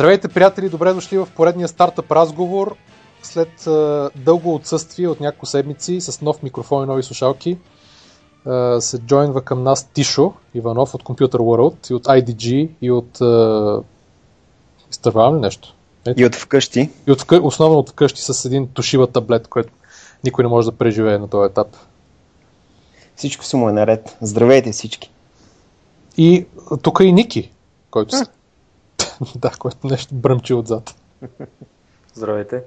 Здравейте, приятели! Добре дошли в поредния стартъп разговор. След а, дълго отсъствие от няколко седмици с нов микрофон и нови слушалки а, се джойнва към нас Тишо Иванов от Computer World и от IDG и от... А... Изтървавам ли нещо? Ето. И от вкъщи. И от основно от вкъщи с един тушива таблет, който никой не може да преживее на този етап. Всичко си му е наред. Здравейте всички. И тук е и Ники, който се да, което нещо бръмчи отзад. Здравейте.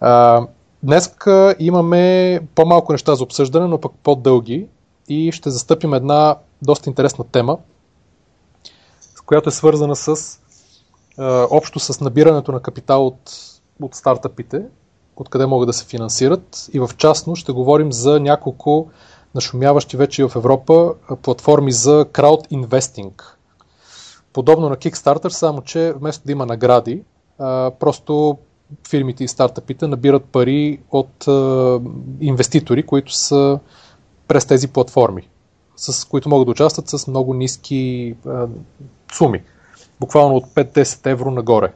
А, днес имаме по-малко неща за обсъждане, но пък по-дълги и ще застъпим една доста интересна тема, с която е свързана с а, общо с набирането на капитал от, от стартъпите, откъде могат да се финансират и в частно ще говорим за няколко нашумяващи вече в Европа платформи за крауд инвестинг подобно на Kickstarter, само че вместо да има награди, а, просто фирмите и стартъпите набират пари от а, инвеститори, които са през тези платформи, с които могат да участват с много ниски а, суми. Буквално от 5-10 евро нагоре.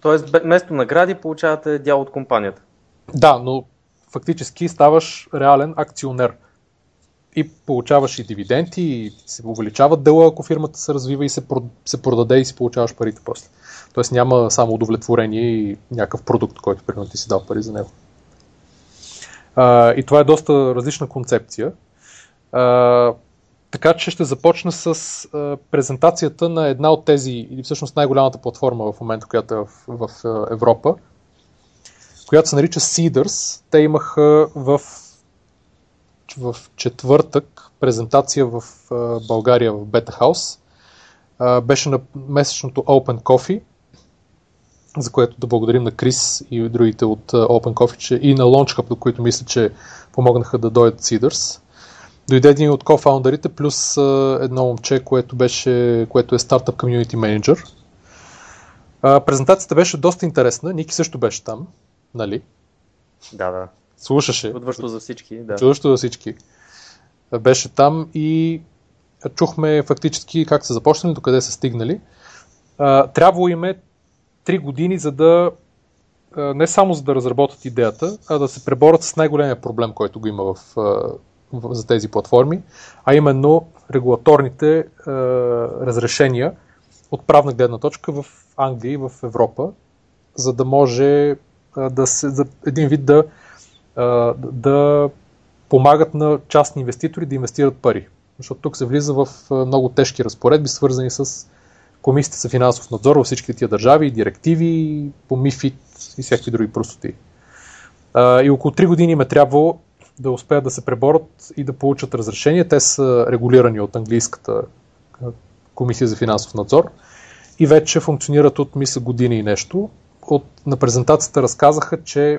Тоест, вместо награди получавате дял от компанията. Да, но фактически ставаш реален акционер и получаваш и дивиденти, и се увеличават дела, ако фирмата се развива и се, се продаде и си получаваш парите после. Тоест няма само удовлетворение и някакъв продукт, който примерно ти си дал пари за него. А, и това е доста различна концепция. А, така че ще започна с а, презентацията на една от тези, или всъщност най-голямата платформа в момента, която е в, в Европа, която се нарича Seeders. Те имаха в в четвъртък презентация в България в Beta House. Беше на месечното Open Coffee, за което да благодарим на Крис и другите от Open Coffee че и на Launchhub, до които мисля, че помогнаха да дойдат Seeders. Дойде един от кофаундерите, плюс едно момче, което, беше, което е Startup Community Manager. презентацията беше доста интересна. Ники също беше там, нали? Да, да. Слушаше. Отвърщо за всички, да. Чудващо за всички. Беше там и чухме фактически как са започнали, до къде са стигнали. Трябвало им е 3 години, за да не само за да разработят идеята, а да се преборят с най-големия проблем, който го има в, в, за тези платформи, а именно регулаторните е, разрешения от правна гледна точка в Англия и в Европа, за да може е, да се, за един вид да да помагат на частни инвеститори да инвестират пари. Защото тук се влиза в много тежки разпоредби, свързани с комисията за финансов надзор във всички тия държави, директиви, по МИФИТ и всякакви други простоти. И около 3 години им е трябвало да успеят да се преборят и да получат разрешение. Те са регулирани от английската комисия за финансов надзор и вече функционират от, мисля, години и нещо. От, на презентацията разказаха, че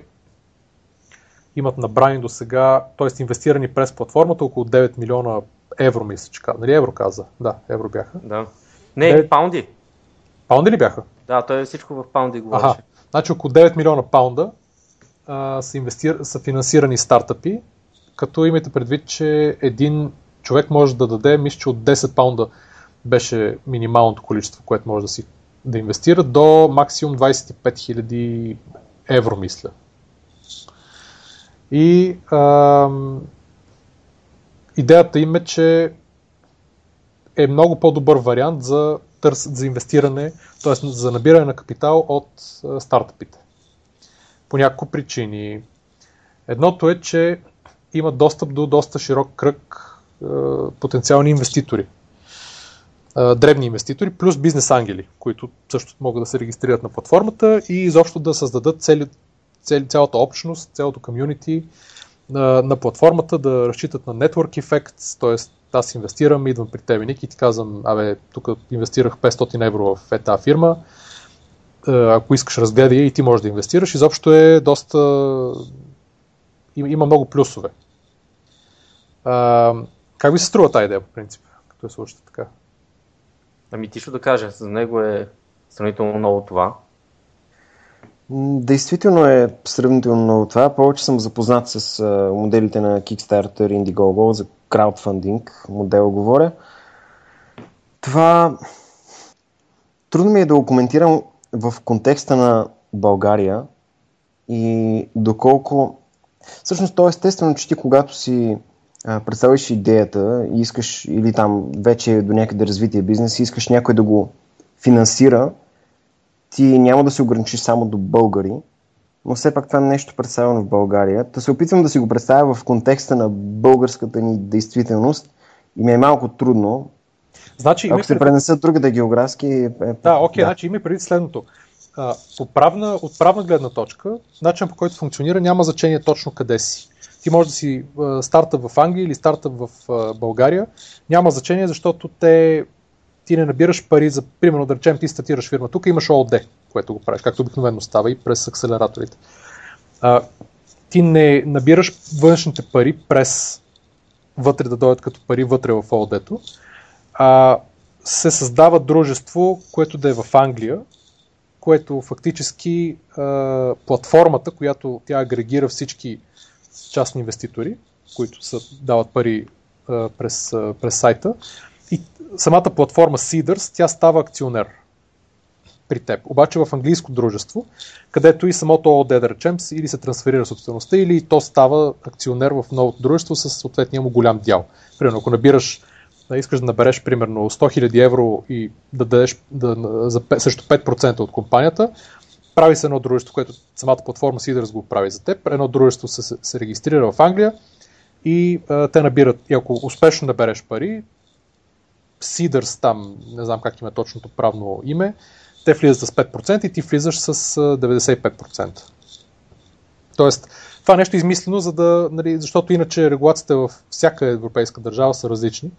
имат набрани до сега, т.е. инвестирани през платформата около 9 милиона евро, мисля, че. Нали евро каза? Да, евро бяха. Да. Не, 9... паунди. Паунди ли бяха? Да, той е всичко в паунди говореше. Ага. Значи около 9 милиона паунда а, са, инвестир... са финансирани стартъпи, като имайте предвид, че един човек може да даде, мисля, че от 10 паунда беше минималното количество, което може да си да инвестира, до максимум 25 000 евро, мисля. И а, идеята им е, че е много по-добър вариант за, търс, за инвестиране, т.е. за набиране на капитал от а, стартъпите. По няколко причини. Едното е, че има достъп до доста широк кръг а, потенциални инвеститори. А, дребни инвеститори, плюс бизнес ангели, които също могат да се регистрират на платформата и изобщо да създадат цели, цялата общност, цялото комюнити на, на платформата, да разчитат на network effects, т.е. аз инвестирам, идвам при тебе, Ник, и ти казвам, абе, тук инвестирах 500 евро в една фирма, ако искаш разгледай и ти можеш да инвестираш, изобщо е доста... има много плюсове. А, как ви се струва тази идея, по принцип, като е слушате така? Ами ти ще да кажа, за него е сравнително много това. Действително е сравнително много това. Повече съм запознат с моделите на Kickstarter, Indiegogo за краудфандинг модел говоря. Това трудно ми е да го коментирам. в контекста на България и доколко... Всъщност то е естествено, че ти когато си представиш идеята и искаш, или там вече до някъде развитие бизнес и искаш някой да го финансира, ти няма да се ограничиш само до българи, но все пак това е нещо представено в България. Та се опитвам да си го представя в контекста на българската ни действителност и ми е малко трудно. Значи, Ако се пред... пренесат другата географски... Е, да, окей, да. значи има преди следното. А, по правна, от правна гледна точка, начин по който функционира няма значение точно къде си. Ти може да си а, старта в Англия или старта в а, България. Няма значение, защото те ти не набираш пари за, примерно да речем, ти стартираш фирма. Тук имаш ООД, което го правиш, както обикновено става и през акселераторите. А, ти не набираш външните пари през вътре да дойдат като пари вътре в ООД-то, а се създава дружество, което да е в Англия, което фактически а, платформата, която тя агрегира всички частни инвеститори, които са, дават пари а, през, а, през сайта, и самата платформа Seeders, тя става акционер при теб. Обаче в английско дружество, където и самото ООД, да речем, или се трансферира собствеността, или то става акционер в новото дружество с съответния му голям дял. Примерно, ако набираш, да искаш да набереш примерно 100 000 евро и да дадеш да, за, също 5% от компанията, прави се едно дружество, което самата платформа Seeders го прави за теб. Едно дружество се, се регистрира в Англия и а, те набират, и ако успешно набереш пари, Seeders там, не знам как има точното правно име, те влизат с 5% и ти влизаш с 95%. Тоест, това нещо е измислено, за да, нали, защото иначе регулациите в всяка европейска държава са различни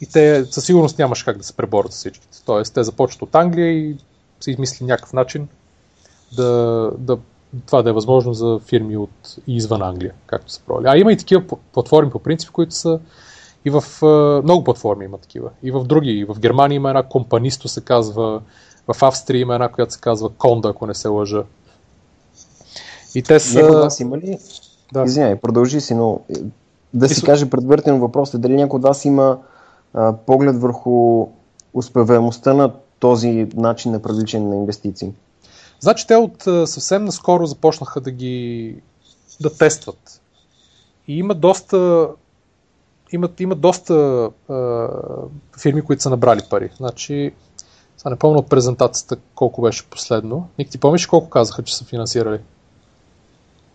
и те със сигурност нямаш как да се преборят с всичките. Тоест, те започват от Англия и се измисли някакъв начин да, да, това да е възможно за фирми от извън Англия, както се провали. А има и такива платформи по принцип, които са и в много платформи има такива. И в други. И в Германия има една компанисто се казва, в Австрия има една, която се казва Конда, ако не се лъжа. И те са... Някой вас има ли? Да. Извинявай, продължи си, но е, да си каже предварително въпросът, дали някой от вас има а, поглед върху успеваемостта на този начин на привличане на инвестиции? Значи те от съвсем наскоро започнаха да ги да тестват. И има доста имат, имат доста а, фирми, които са набрали пари. Значи, сега не помня от презентацията колко беше последно. Ник, ти помниш колко казаха, че са финансирали?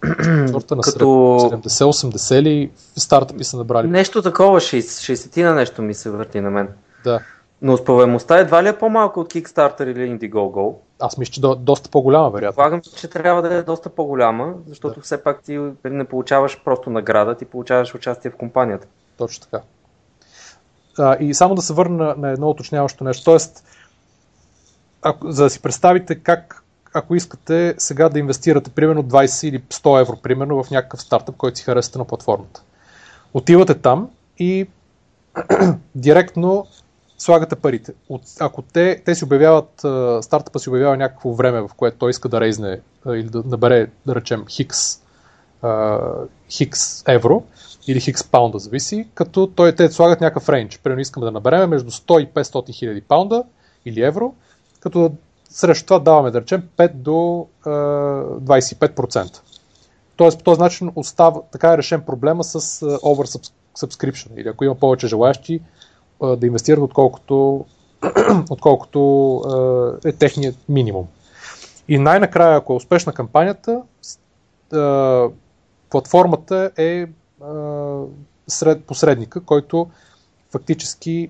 Сорта на Като... 70-80 ли стартъпи са набрали? Нещо такова, 60 на нещо ми се върти на мен. Да. Но успеваемостта едва ли е по-малко от Kickstarter или Indiegogo? Аз мисля, че до, доста по-голяма, вероятно. Предполагам, че трябва да е доста по-голяма, защото да. все пак ти не получаваш просто награда, ти получаваш участие в компанията. Точно така. А, и само да се върна на едно уточняващо нещо. Тоест, ако, за да си представите как, ако искате сега да инвестирате примерно 20 или 100 евро, примерно в някакъв стартъп, който си харесате на платформата. Отивате там и директно слагате парите. От, ако те, те си обявяват, стартъпа си обявява някакво време, в което той иска да рейзне или да набере, да речем, хикс, хикс евро, или хикс паунда, зависи, като той, те слагат някакъв рейндж. Примерно искаме да наберем между 100 и 500 хиляди паунда или евро, като срещу това даваме, да речем, 5 до е, 25%. Тоест по този начин остава, така е решен проблема с over subscription. Или ако има повече желаящи е, да инвестират, отколкото, отколкото е, е техният минимум. И най-накрая, ако е успешна кампанията, е, платформата е сред посредника, който фактически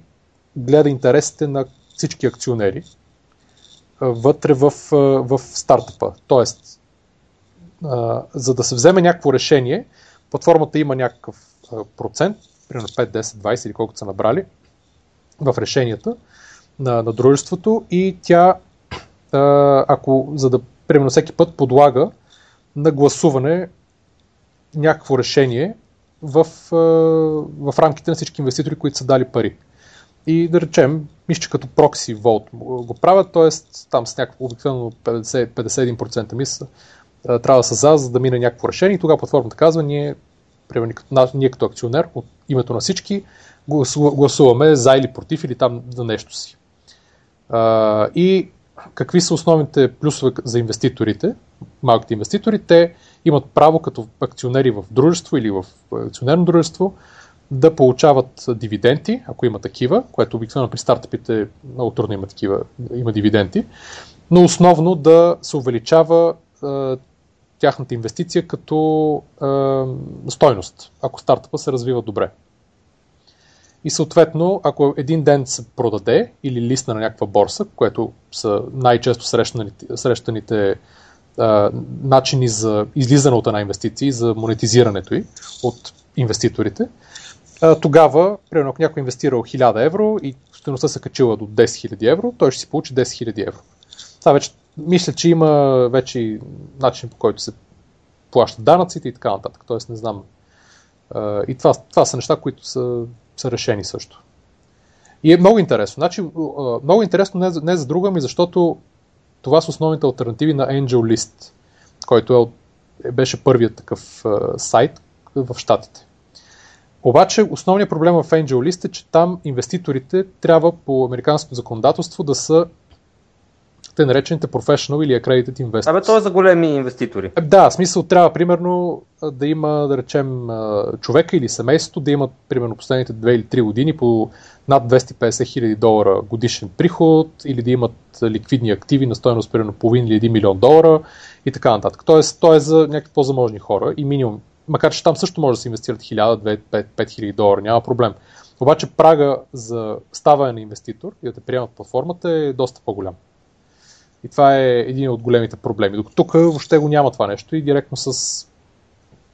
гледа интересите на всички акционери вътре в, в стартъпа. Тоест, за да се вземе някакво решение, платформата има някакъв процент, примерно 5, 10, 20 или колкото са набрали в решенията на, на дружеството и тя, ако за да, примерно всеки път подлага на гласуване някакво решение, в, в рамките на всички инвеститори, които са дали пари. И да речем, мисля, че като прокси волт го правят, т.е. там с някакво обикновено 50, 51% мисля, трябва да са за, за да мине някакво решение и тогава платформата казва, ние, примерно, ние като акционер от името на всички гласуваме за или против или там за нещо си. И какви са основните плюсове за инвеститорите, малките инвеститори? Те имат право като акционери в дружество или в акционерно дружество да получават дивиденти, ако има такива, което обикновено при стартъпите много трудно има такива, има дивиденти, но основно да се увеличава е, тяхната инвестиция като е, стойност, ако стартъпа се развива добре. И съответно, ако един ден се продаде или листна на някаква борса, което са най-често срещаните, срещаните начини за излизане от една инвестиция и за монетизирането й от инвеститорите, тогава, примерно, ако някой инвестирал 1000 евро и стоеността се качила до 10 000 евро, той ще си получи 10 000 евро. Това вече, мисля, че има вече начин по който се плащат данъците и така нататък. Тоест, не знам. И това, това са неща, които са са решени също. И е много интересно. Значи, много интересно не, не за друга ми, защото това са основните альтернативи на Angel List, който е, беше първият такъв а, сайт в Штатите. Обаче основният проблем в Angel List е, че там инвеститорите трябва по американското законодателство да са те наречените professional или accredited investors. Абе, то е за големи инвеститори. Е, да, в смисъл трябва примерно да има, да речем, човека или семейството да имат примерно последните 2 или 3 години по над 250 хиляди долара годишен приход или да имат ликвидни активи на стоеност примерно половин или 1 милион долара и така нататък. Тоест, то е за някакви по-заможни хора и минимум, макар че там също може да се инвестират 1000, 2, хиляди долара, няма проблем. Обаче прага за ставане на инвеститор и да те приемат платформата е доста по-голям. И това е един от големите проблеми. Докато тук въобще го няма това нещо и директно с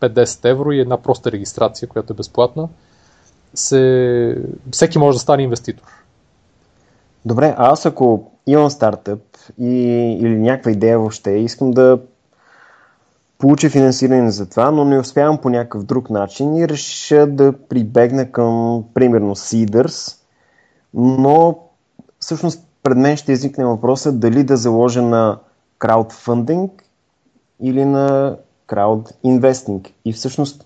5-10 евро и една проста регистрация, която е безплатна, се... всеки може да стане инвеститор. Добре, а аз ако имам стартъп и, или някаква идея въобще, искам да получа финансиране за това, но не успявам по някакъв друг начин и реша да прибегна към, примерно, Seeders, но всъщност пред мен ще изникне въпроса дали да заложа на краудфандинг или на краудинвестинг. И всъщност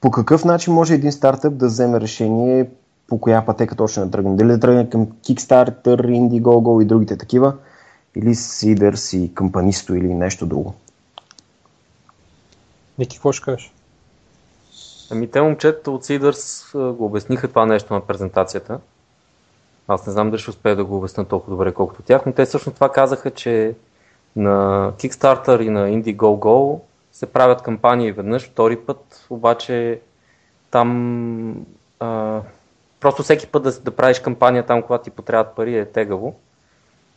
по какъв начин може един стартъп да вземе решение по коя пътека точно да тръгне? Дали да тръгне към Kickstarter, Indiegogo и другите такива, или Seeders и Кампанисто или нещо друго? Ники, какво ще кажеш? Ами те момчета от Seeders го обясниха това нещо на презентацията. Аз не знам дали ще успея да го обясня толкова добре, колкото тях, но те всъщност това казаха, че на Kickstarter и на Indiegogo се правят кампании веднъж, втори път, обаче там а, просто всеки път да, да правиш кампания там, когато ти потребват пари е тегаво.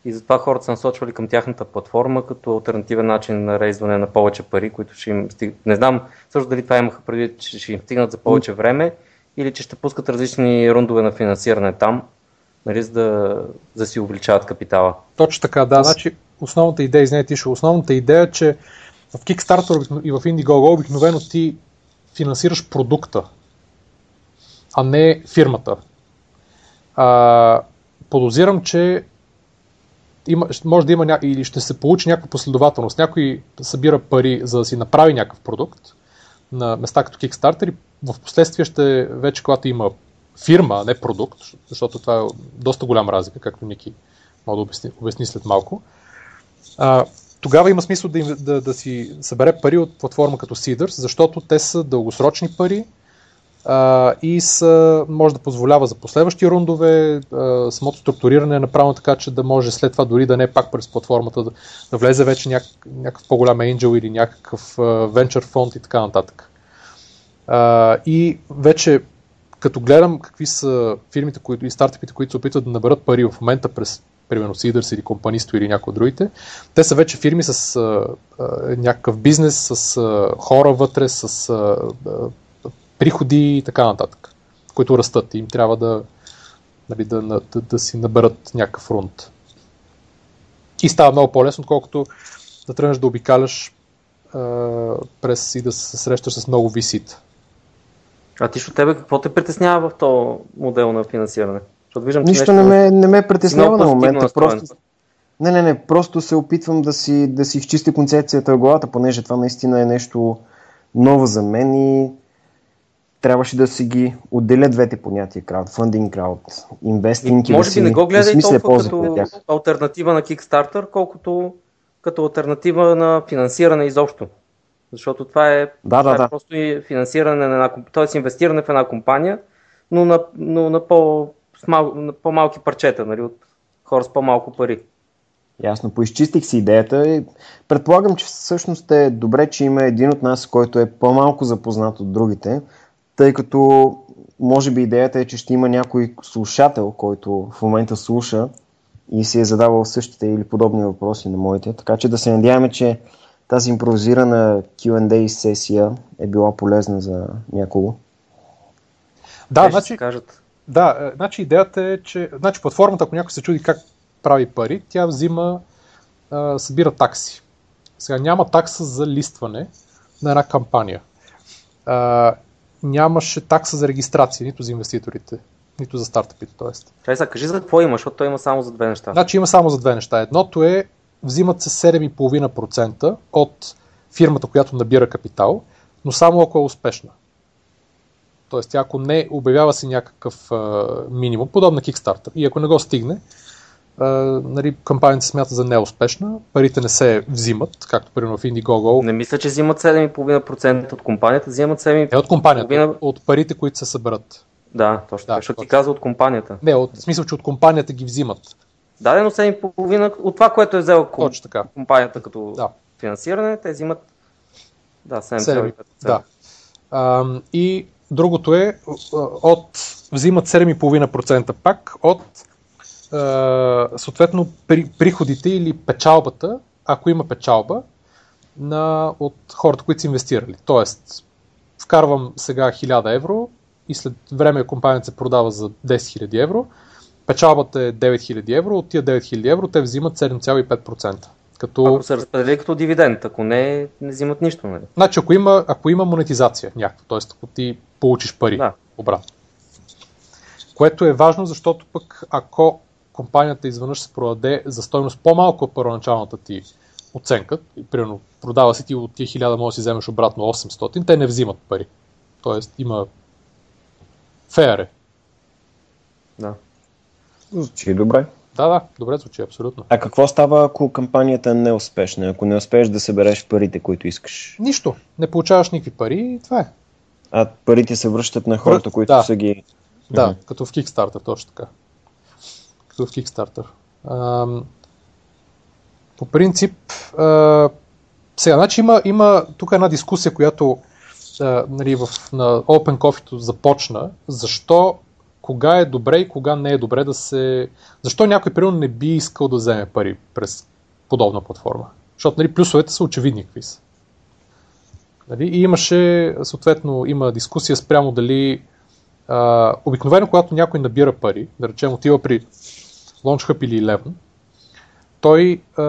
И затова хората са насочвали към тяхната платформа като альтернативен начин на рейзване на повече пари, които ще им стиг... Не знам също дали това имаха предвид, че ще им стигнат за повече време или че ще пускат различни рундове на финансиране там нали, за да, да си увеличават капитала. Точно така, да. Значи, основната идея, извинете, Тишо, основната идея е, че в Kickstarter и в Indiegogo обикновено ти финансираш продукта, а не фирмата. А, подозирам, че има, може да има ня... или ще се получи някаква последователност. Някой събира пари за да си направи някакъв продукт на места като Kickstarter и в последствие ще вече когато има фирма, а не продукт, защото това е доста голяма разлика, както Ники мога да обясни, обясни след малко. А, тогава има смисъл да, да, да си събере пари от платформа като Seeders, защото те са дългосрочни пари а, и са, може да позволява за последващи рундове, а, самото структуриране е направено така, че да може след това дори да не е пак през платформата да, да влезе вече няк, някакъв по-голям Angel или някакъв а, Venture фонд и така нататък. А, и вече като гледам какви са фирмите които, и стартъпите, които се опитват да наберат пари в момента през примерно Seeders или Компанисто или някои от другите, те са вече фирми с а, а, някакъв бизнес, с а, хора вътре, с а, а, приходи и така нататък, които растат и им трябва да, нали, да, да, да, да си наберат някакъв рунд. И става много по-лесно, отколкото да тръгнеш да обикаляш а, през и да се срещаш с много висит. А ти от тебе какво те притеснява в този модел на финансиране? виждам, Нищо не ме, не ме притеснява на момента. Просто... Не, не, не, просто се опитвам да си, да си изчисти концепцията в главата, понеже това наистина е нещо ново за мен и трябваше да си ги отделя двете понятия, краудфандинг, крауд инвестинг и Може би да не го гледай да толкова като альтернатива на Kickstarter, колкото като альтернатива на финансиране изобщо. Защото това е, да, това да, е да. просто и финансиране на една, т.е. инвестиране в една компания, но на, но на, по, мал, на по-малки парчета, нали, от хора с по-малко пари. Ясно, поизчистих си идеята и предполагам, че всъщност е добре, че има един от нас, който е по-малко запознат от другите, тъй като може би идеята е, че ще има някой слушател, който в момента слуша и си е задавал същите или подобни въпроси на моите, така че да се надяваме, че тази импровизирана Q&A сесия е била полезна за някого. Да, Те значи, кажат. да, значи идеята е, че значи платформата, ако някой се чуди как прави пари, тя взима, а, събира такси. Сега няма такса за листване на една кампания. А, нямаше такса за регистрация, нито за инвеститорите, нито за стартъпите. Тоест. Чай сега, кажи за какво има, защото той има само за две неща. Значи има само за две неща. Едното е, взимат се 7,5% от фирмата, която набира капитал, но само ако е успешна. Тоест, ако не обявява си някакъв а, минимум, подобно на Kickstarter, и ако не го стигне, а, нали, кампанията се смята за неуспешна, парите не се взимат, както примерно в Indiegogo. Не мисля, че взимат 7,5% от компанията, взимат 7,5%. Не от компанията, от парите, които се съберат. Да, точно Да, защото ти каза от компанията. Не, от в смисъл, че от компанията ги взимат. Дадено 7,5% от това, което е взела ком- компанията като Да. финансиране, те взимат да, 7, 7,5%. да. А, и другото е, от, взимат 7,5% пак от а, съответно при, приходите или печалбата, ако има печалба, на, от хората, които са инвестирали. Тоест, вкарвам сега 1000 евро и след време компанията се продава за 10 000 евро, печалбата е 9000 евро, от тия 9000 евро те взимат 7,5%. Като... Ако се разпредели като дивиденд, ако не, не взимат нищо. Нали? Значи, ако има, ако има монетизация някаква, т.е. ако ти получиш пари Да. обратно. Което е важно, защото пък ако компанията изведнъж се продаде за стойност по-малко от първоначалната ти оценка, примерно продава си ти от тия 1000 може да си вземеш обратно 800, те не взимат пари. Тоест има феер е. Да. Звучи добре. Да, да, добре звучи, абсолютно. А какво става, ако кампанията е неуспешна? Ако не успееш да събереш парите, които искаш? Нищо. Не получаваш никакви пари и това е. А парите се връщат на хората, които да. са ги... Да, Мгм. като в Kickstarter, точно така. Като в Kickstarter. Ам, по принцип, а, сега, значи има, има тук една дискусия, която а, нали, в, на Open Coffee започна, защо, кога е добре и кога не е добре да се... Защо някой, примерно, не би искал да вземе пари през подобна платформа? Защото нали, плюсовете са очевидни какви са. Нали? И имаше, съответно, има дискусия спрямо дали а, обикновено, когато някой набира пари, да речем отива при LaunchHub или Eleven, той а,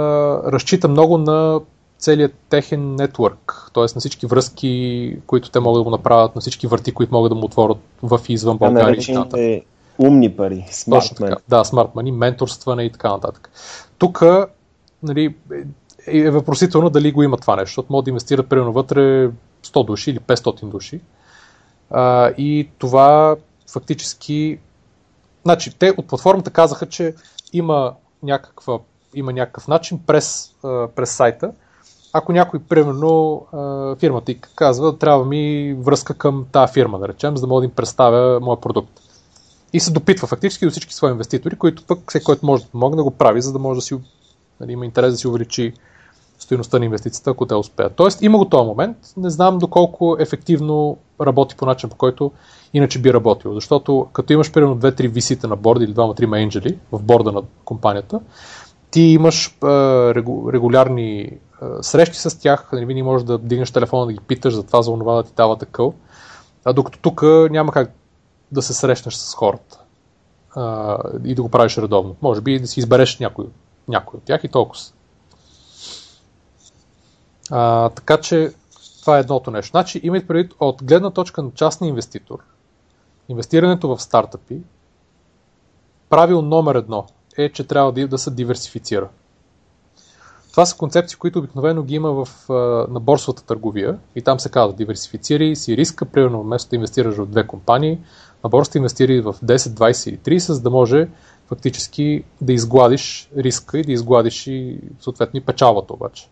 разчита много на целият техен нетворк, т.е. на всички връзки, които те могат да му направят, на всички върти, които могат да му отворят в и извън България. нататък. наречените умни пари, money. Да, смарт мани, менторстване и така нататък. Тук нали, е, е въпросително дали го има това нещо, защото могат да инвестират примерно вътре 100 души или 500 души. А, и това фактически... Значи, те от платформата казаха, че има, някаква, има някакъв начин през, през сайта, ако някой, примерно, фирмата и казва, трябва ми връзка към тази фирма, да речем, за да мога да им представя моя продукт. И се допитва фактически до всички свои инвеститори, които пък всеки, който може да помогне да го прави, за да може да си нали, има интерес да си увеличи стоеността на инвестицията, ако те успеят. Тоест има го този момент, не знам доколко ефективно работи по начин, по който иначе би работил. Защото като имаш примерно 2-3 висите на борда или 2-3 енджели в борда на компанията, ти имаш регу, регулярни срещи с тях, нали, винаги можеш да дигнеш телефона да ги питаш за това, за това да ти дава такъв. А докато тук няма как да се срещнеш с хората а, и да го правиш редовно. Може би да си избереш някой, някой от тях и толкова. А, така че това е едното нещо. Значи имайте предвид от гледна точка на частния инвеститор, инвестирането в стартъпи, правил номер едно е, че трябва да, да се диверсифицира. Това са концепции, които обикновено ги има в, на борсовата търговия и там се казва диверсифицирай си риска, примерно вместо да инвестираш в две компании, на борсата инвестирай в 10, 20 или 30, за да може фактически да изгладиш риска и да изгладиш и съответно и печалбата обаче.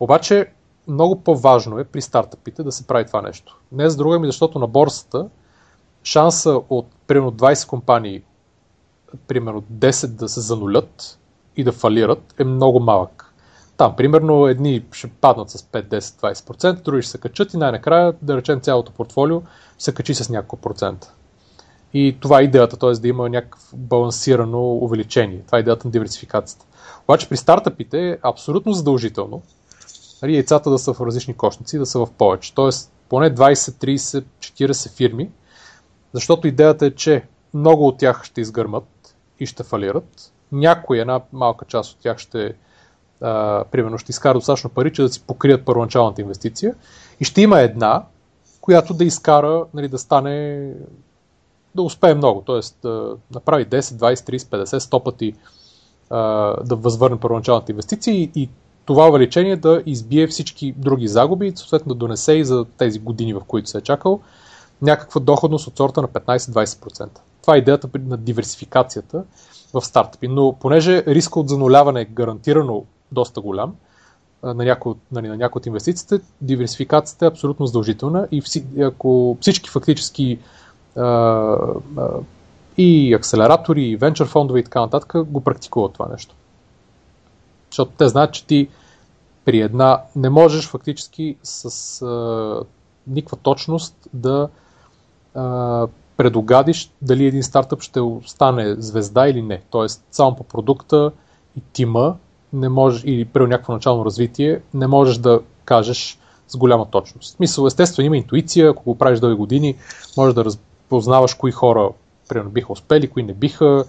Обаче много по-важно е при стартъпите да се прави това нещо. Не за друго, ми защото на борсата шанса от примерно 20 компании, примерно 10 да се занулят и да фалират е много малък. Там, примерно, едни ще паднат с 5, 10, 20%, други ще се качат и най-накрая, да речем, цялото портфолио се качи с няколко процента. И това е идеята, т.е. да има някакво балансирано увеличение. Това е идеята на диверсификацията. Обаче при стартъпите е абсолютно задължително нали, яйцата да са в различни кошници, да са в повече. Тоест поне 20, 30, 40 фирми, защото идеята е, че много от тях ще изгърмат и ще фалират. Някоя, една малка част от тях ще, а, примерно, ще изкара достатъчно пари, че да си покрият първоначалната инвестиция. И ще има една, която да изкара, нали, да стане, да успее много. Тоест да направи 10, 20, 30, 50, 100 пъти а, да възвърне първоначалната инвестиция и, и това увеличение да избие всички други загуби и съответно да донесе и за тези години, в които се е чакал, някаква доходност от сорта на 15-20%. Това е идеята на диверсификацията в стартъпи. Но понеже риска от зануляване е гарантирано доста голям на някои, нали, на някои от инвестициите, диверсификацията е абсолютно задължителна и ако всички фактически а, а, и акселератори, и венчър фондове и така нататък го практикуват това нещо. Защото те знаят, че ти при една не можеш фактически с а, никаква точност да а, предогадиш дали един стартъп ще стане звезда или не. Тоест, само по продукта и тима не можеш, или при някакво начално развитие, не можеш да кажеш с голяма точност. Мисъл, естествено, има интуиция, ако го правиш дълги години, можеш да разпознаваш кои хора примерно биха успели, кои не биха,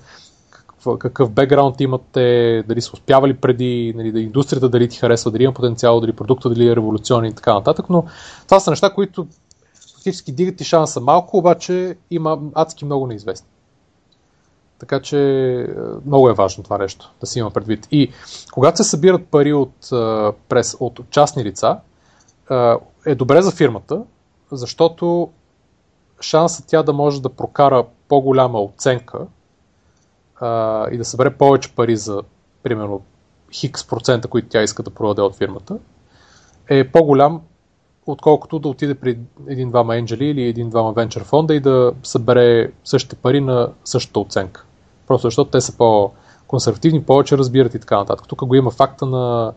какъв бекграунд имат те, дали са успявали преди, нали, да индустрията дали ти харесва, дали има потенциал, дали продукта дали е революционен и така нататък, но това са неща, които фактически дигат ти шанса малко, обаче има адски много неизвестни. Така че е, много е важно това нещо да си има предвид. И когато се събират пари от, е, през, от частни лица, е, е добре за фирмата, защото шансът тя да може да прокара по-голяма оценка и да събере повече пари за, примерно, хикс процента, които тя иска да продаде от фирмата, е по-голям, отколкото да отиде при един-двама енджели или един-двама венчър фонда и да събере същите пари на същата оценка. Просто защото те са по-консервативни, повече разбират и така нататък. Тук го има факта на,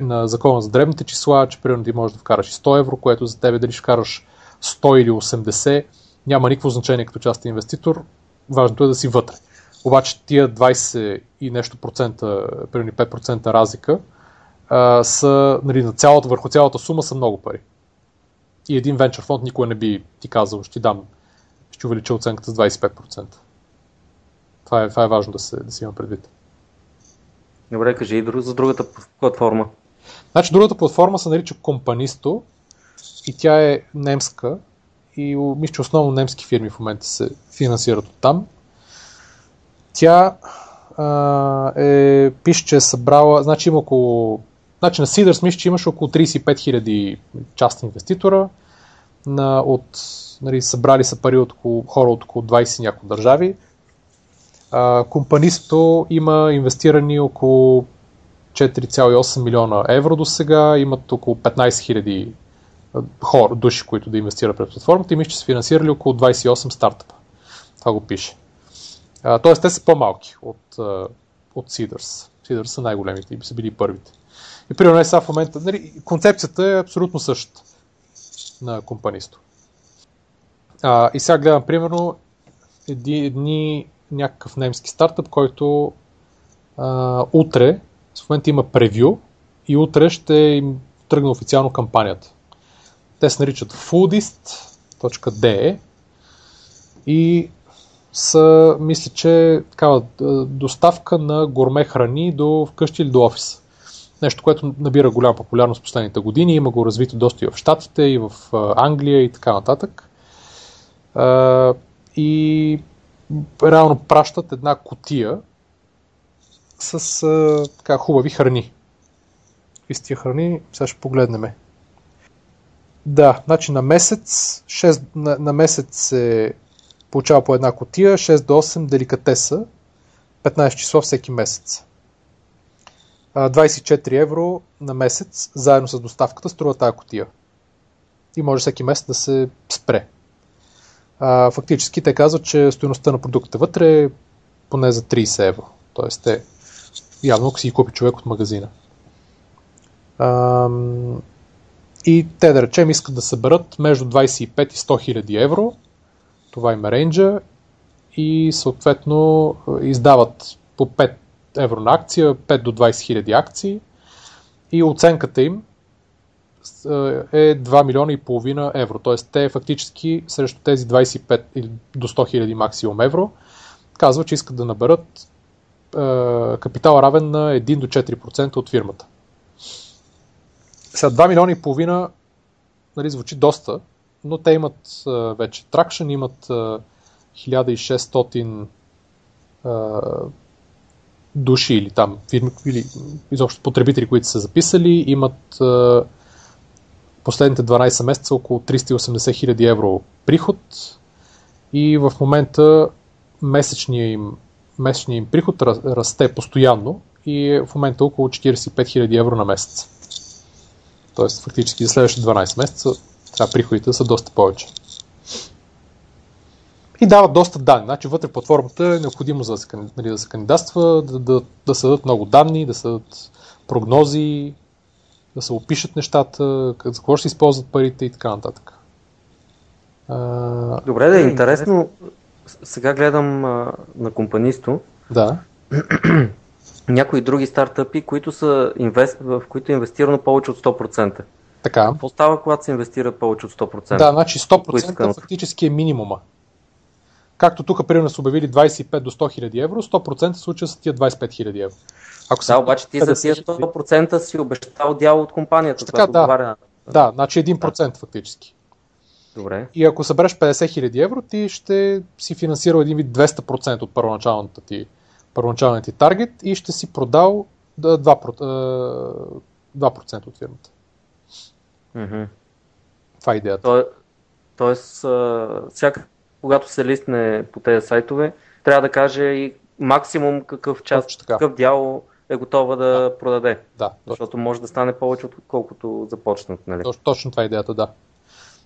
на закона за дребните числа, че примерно ти можеш да вкараш 100 евро, което за тебе дали ще вкараш 100 или 80, няма никакво значение като частен инвеститор. Важното е да си вътре. Обаче тия 20 и нещо процента, примерно 5% разлика, са, нали, на цялата, върху цялата сума са много пари. И един венчър фонд никога не би ти казал, ще ти дам, ще увелича оценката с 25%. Това е, това е важно да се, да се има предвид. Добре, кажи и за другата платформа. Значи другата платформа се нарича Компанисто и тя е немска и мисля, че основно немски фирми в момента се финансират от там. Тя а, е, пише, че е събрала, значи има около, значи на Seeders мисля, че имаше около 35 000 частни инвеститора, на, от, нали, събрали са пари от около, хора от около 20 няколко държави. А, компанисто има инвестирани около 4,8 милиона евро до сега, имат около 15 хиляди хора, души, които да инвестират през платформата и мисля, че са финансирали около 28 стартъпа. Това го пише. Тоест, те са по-малки от, от Seeders. Seeders са най-големите и са били първите. И примерно е сега в момента, нали, концепцията е абсолютно същата на компанисто. А, и сега гледам примерно едни, едни някакъв немски стартъп, който а, утре, в момента има превю и утре ще им тръгне официално кампанията. Те се наричат foodist.de и са, мисля, че такава доставка на горме храни до вкъщи или до офис. Нещо, което набира голяма популярност последните години. Има го развито доста и в Штатите, и в Англия и така нататък. И реално пращат една котия с така, хубави храни. какви тия храни, сега ще погледнем. Да, значи на месец, 6, на, на месец се получава по една котия, 6 до 8 деликатеса, 15 число всеки месец. 24 евро на месец, заедно с доставката, струва тази котия. И може всеки месец да се спре. А, фактически те казват, че стоеността на продукта вътре е поне за 30 евро. Тоест те явно ако си купи човек от магазина. А, и те да речем искат да съберат между 25 и 100 хиляди евро. Това има рейнджа и съответно издават по 5 евро на акция, 5 до 20 хиляди акции и оценката им е 2 милиона и половина евро. Т.е. те фактически срещу тези 25 или до 100 хиляди максимум евро казват, че искат да наберат е, капитал равен на 1 до 4% от фирмата. Сега 2 милиона и половина нали, звучи доста, но те имат е, вече тракшн, имат е, 1600 е, души или там фирми, или изобщо потребители, които са записали, имат последните 12 месеца около 380 хиляди евро приход и в момента месечния им, месечния им приход расте постоянно и е в момента около 45 хиляди евро на месец. Тоест фактически за следващите 12 месеца трябва приходите са доста повече. И дават доста данни. Значи вътре платформата е необходимо за да се, нали, да се кандидатства, да, да, да се дадат много данни, да се дадат прогнози, да се опишат нещата, за какво ще се използват парите и така нататък. А... Добре, да е интересно. Сега гледам а, на компанисто. Да. Някои други стартъпи, които са инвест... в които е инвестирано повече от 100%. Така. Какво става, когато се инвестира повече от 100%? Да, значи 100% фактически е минимума. Както тук, примерно, са обявили 25 до 100 хиляди евро, 100% случая са тия 25 хиляди евро. Ако да, обаче ти за тия 100% си обещал дял от компанията. Така, да. Отговаря... Да, значи 1% да. фактически. Добре. И ако събереш 50 хиляди евро, ти ще си финансирал един вид 200% от първоначалната ти, първоначалният ти таргет и ще си продал 2%, 2% от фирмата. Mm-hmm. Това е идеята. То, тоест, всяка когато се листне по тези сайтове, трябва да каже и максимум какъв част, какъв дял е готова да, да продаде. Да. Защото точно. може да стане повече, отколкото започнат. Нали? Точно, точно това е идеята, да.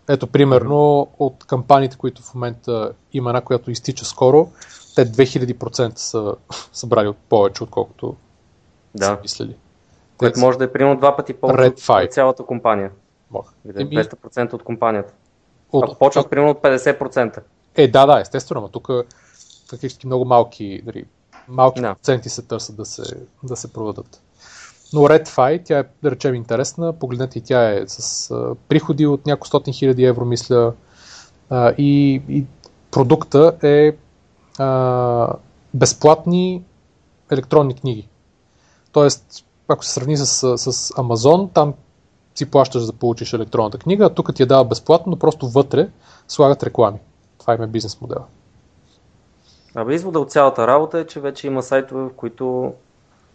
Ето, примерно, от кампаниите, които в момента има една, която изтича скоро, те 2000% са събрали от повече, отколкото да. са мислили. Което може да е примерно два пъти повече от цялата компания. Може. 200% от компанията. От, Ако почват от... примерно от 50%. Е, да, да, естествено, но тук фактически много малки, дали, малки да. проценти се търсят да се, да се продадат. Но RedFi, тя е, да речем, интересна. Погледнете, тя е с а, приходи от няколко стотин хиляди евро, мисля. А, и, и продукта е а, безплатни електронни книги. Тоест, ако се сравни с, с Amazon, там си плащаш да получиш електронната книга, а тук ти я дава безплатно, но просто вътре слагат реклами. Това им е бизнес модела. Абе, извода от цялата работа е, че вече има сайтове, в които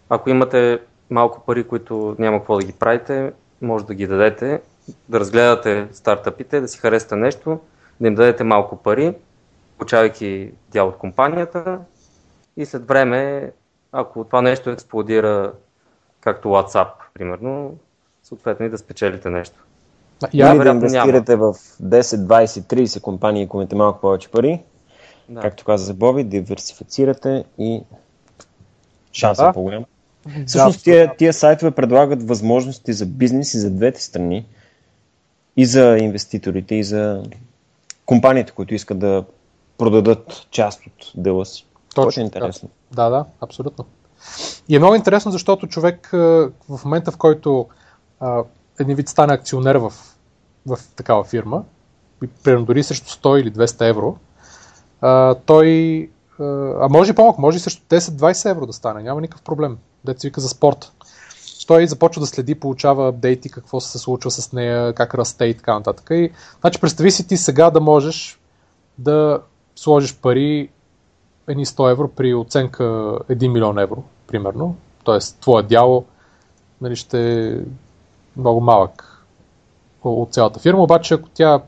ако имате малко пари, които няма какво да ги правите, може да ги дадете, да разгледате стартъпите, да си харесате нещо, да им дадете малко пари, получавайки дял от компанията и след време, ако това нещо експлодира, както WhatsApp, примерно, съответно и да спечелите нещо. Я, Или да инвестирате няма. в 10, 20, 30 компании, ако имате малко повече пари. Да. Както каза за Боби, диверсифицирате и шансът да. е по-голям. Всъщност тия, тия сайтове предлагат възможности за бизнес и за двете страни. И за инвеститорите, и за компаниите, които искат да продадат част от дела си. Точно е интересно. Да, да, абсолютно. И е много интересно, защото човек в момента, в който един вид стане акционер в в такава фирма, примерно дори срещу 100 или 200 евро, а, той, а може и по-малко, може и срещу 10-20 евро да стане, няма никакъв проблем. Дете вика за спорт. Той започва да следи, получава апдейти, какво се случва с нея, как расте и така нататък. И, значи, представи си ти сега да можеш да сложиш пари едни 100 евро при оценка 1 милион евро, примерно. Тоест, твоя дял нали, ще е много малък от цялата фирма, обаче ако тя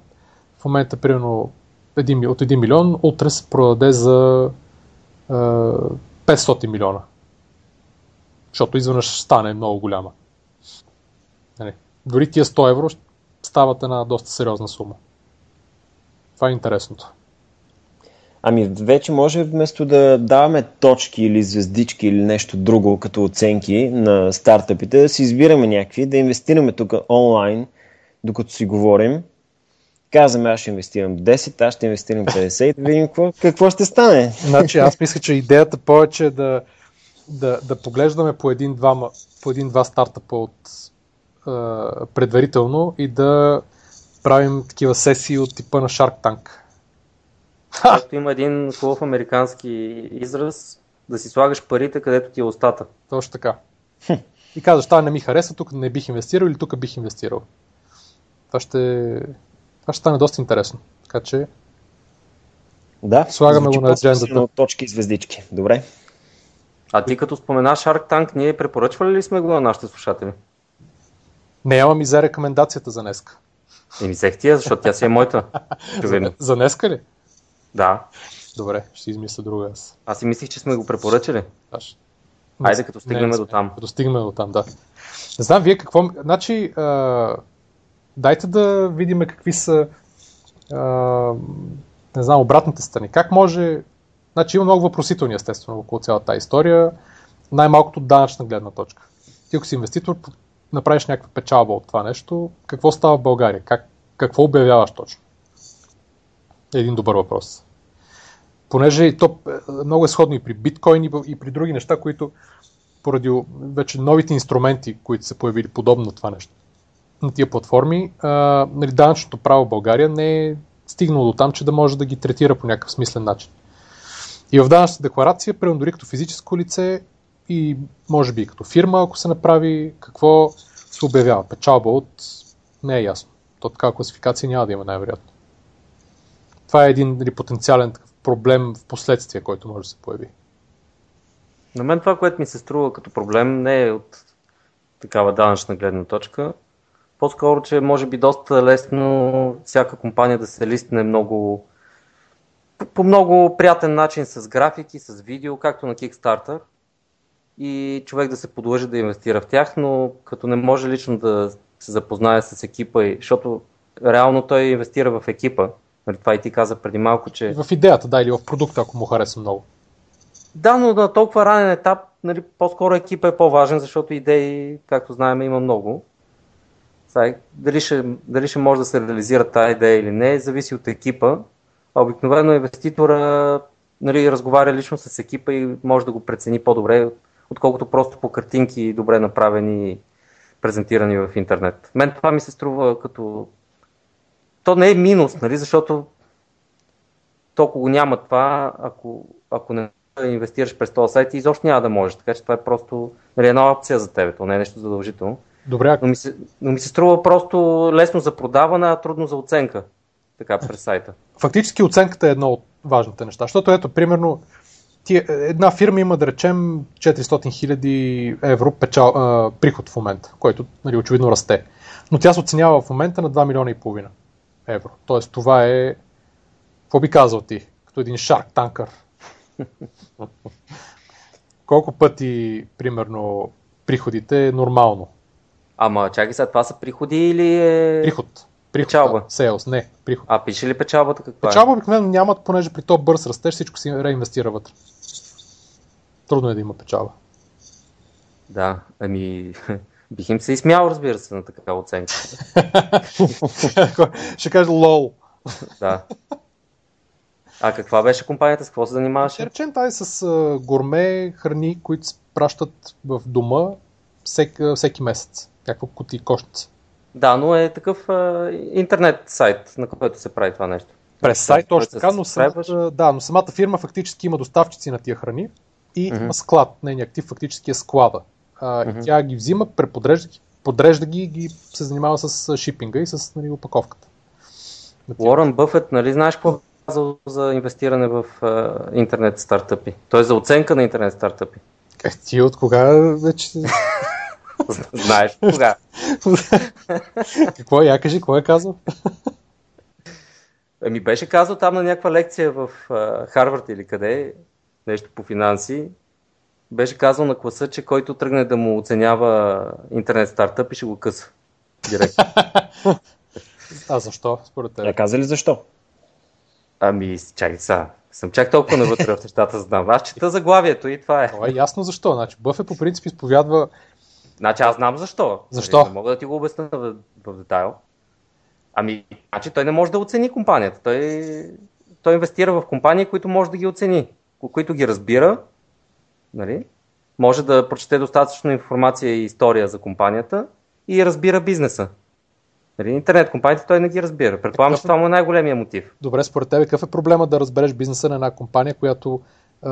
в момента примерно от 1 милион, утре се продаде за е, 500 милиона. Защото изведнъж стане много голяма. Нали, дори тия 100 евро стават една доста сериозна сума. Това е интересното. Ами вече може вместо да даваме точки или звездички или нещо друго като оценки на стартъпите, да си избираме някакви, да инвестираме тук онлайн, докато си говорим. Казваме, аз ще инвестирам 10, аз ще инвестирам 50 и да видим какво, какво ще стане. Значи аз мисля, че идеята повече е да, да, да поглеждаме по един-два, по един-два стартъпа от е, предварително и да правим такива сесии от типа на Shark Tank. Както има един хубав американски израз, да си слагаш парите където ти е устата. Точно така. И казваш, това не ми харесва, тук не бих инвестирал или тук бих инвестирал. Това ще, това ще стане доста интересно. Така че да, слагаме го на аджендата. Точки и звездички. Добре. А ти като спомена Shark Tank, ние препоръчвали ли сме го на нашите слушатели? Не, ама ми за рекомендацията за днеска. И ми взех тия, защото тя си е моята. за, за днеска ли? Да. Добре, ще измисля друга аз. Аз си мислих, че сме го препоръчали. Аш. Айде, като стигнем до там. Като стигнем до там, да. Не знам, вие какво... Значи, а, дайте да видим какви са а, не знам, обратните страни. Как може... Значи има много въпросителни, естествено, около цялата история. Най-малкото данъчна гледна точка. Ти ако си инвеститор, направиш някаква печалба от това нещо, какво става в България? Как, какво обявяваш точно? Един добър въпрос. Понеже то е, много е сходно и при биткоин и при други неща, които поради вече новите инструменти, които са появили подобно това нещо на тия платформи, а, нали, данъчното право в България не е стигнало до там, че да може да ги третира по някакъв смислен начин. И в данъчната декларация, примерно дори като физическо лице и може би като фирма, ако се направи, какво се обявява? Печалба от... Не е ясно. То такава класификация няма да има най-вероятно. Това е един нали, потенциален проблем в последствие, който може да се появи. На мен това, което ми се струва като проблем, не е от такава данъчна гледна точка. По-скоро, че може би доста лесно всяка компания да се листне много по много приятен начин с графики, с видео, както на Kickstarter и човек да се подлъжи да инвестира в тях, но като не може лично да се запознае с екипа, защото реално той инвестира в екипа. Нали, това и ти каза преди малко, че... В идеята, да, или в продукта, ако му хареса много. Да, но на толкова ранен етап, нали, по-скоро екипа е по-важен, защото идеи, както знаем, има много. Сега, дали, ще, дали ще може да се реализира тази идея или не, зависи от екипа. Обикновено инвеститора нали, разговаря лично с екипа и може да го прецени по-добре отколкото просто по картинки добре направени, презентирани в интернет. Мен това ми се струва като... То не е минус, нали, защото толкова го няма това, ако, ако не инвестираш през този сайт, изобщо няма да можеш. Така че това е просто нали, една опция за тебе, то не е нещо задължително. Добре. Но ми, се, но ми се струва просто лесно за продаване, а трудно за оценка. Така, през сайта. Фактически оценката е едно от важните неща. Защото ето, примерно, ти, една фирма има, да речем, 400 хиляди евро печал, а, приход в момента, който нали, очевидно расте. Но тя се оценява в момента на 2 милиона и половина евро. Тоест това е, какво би казал ти, като един шарк танкър? Колко пъти, примерно, приходите е нормално? Ама чакай сега, това са приходи или е... Приход. Приход, печалба. Сейлс, не, приход. А пише ли печалбата каква Печалба обикновено нямат, понеже при то бърз растеж всичко се реинвестира вътре. Трудно е да има печалба. Да, ами бих им се изсмял, разбира се, на такава оценка. Ще кажа лол. да. А каква беше компанията? С какво се занимаваше? Ще речем тази с а, горме храни, които се пращат в дома всек, всеки месец. Някаква кути кошница. Да, но е такъв а, интернет сайт, на който се прави това нещо. През сайт, точно така, но самата, да, но самата фирма фактически има доставчици на тия храни и mm-hmm. има склад. Нейният актив фактически е склада. А, mm-hmm. И тя ги взима, преподрежда ги, подрежда ги и ги се занимава с шипинга и с нали, опаковката. Уорън Бъфет, нали знаеш какво казал за инвестиране в а, интернет стартъпи? Той е за оценка на интернет стартъпи. Е, ти от кога вече... Знаеш кога. какво е? Я кажи, какво е казал? Ами беше казал там на някаква лекция в Харвард или къде, нещо по финанси, беше казал на класа, че който тръгне да му оценява интернет стартъп и ще го къса. Директно. а защо, според теб? Я каза ли защо? Ами, чакай сега. Съм чак толкова навътре в нещата, знам. Аз чета заглавието и това е. Това е ясно защо. Значи, Бъфе по принцип изповядва... Значи аз знам защо. Защо? Не мога да ти го обясня в, в детайл. Ами, значи той не може да оцени компанията. Той, той инвестира в компании, които може да ги оцени, които ги разбира, нали? може да прочете достатъчно информация и история за компанията и разбира бизнеса. Нали? Интернет компаниите той не ги разбира. Предполагам, че това му е най-големия мотив. Добре, според теб какъв е проблема да разбереш бизнеса на една компания, която е,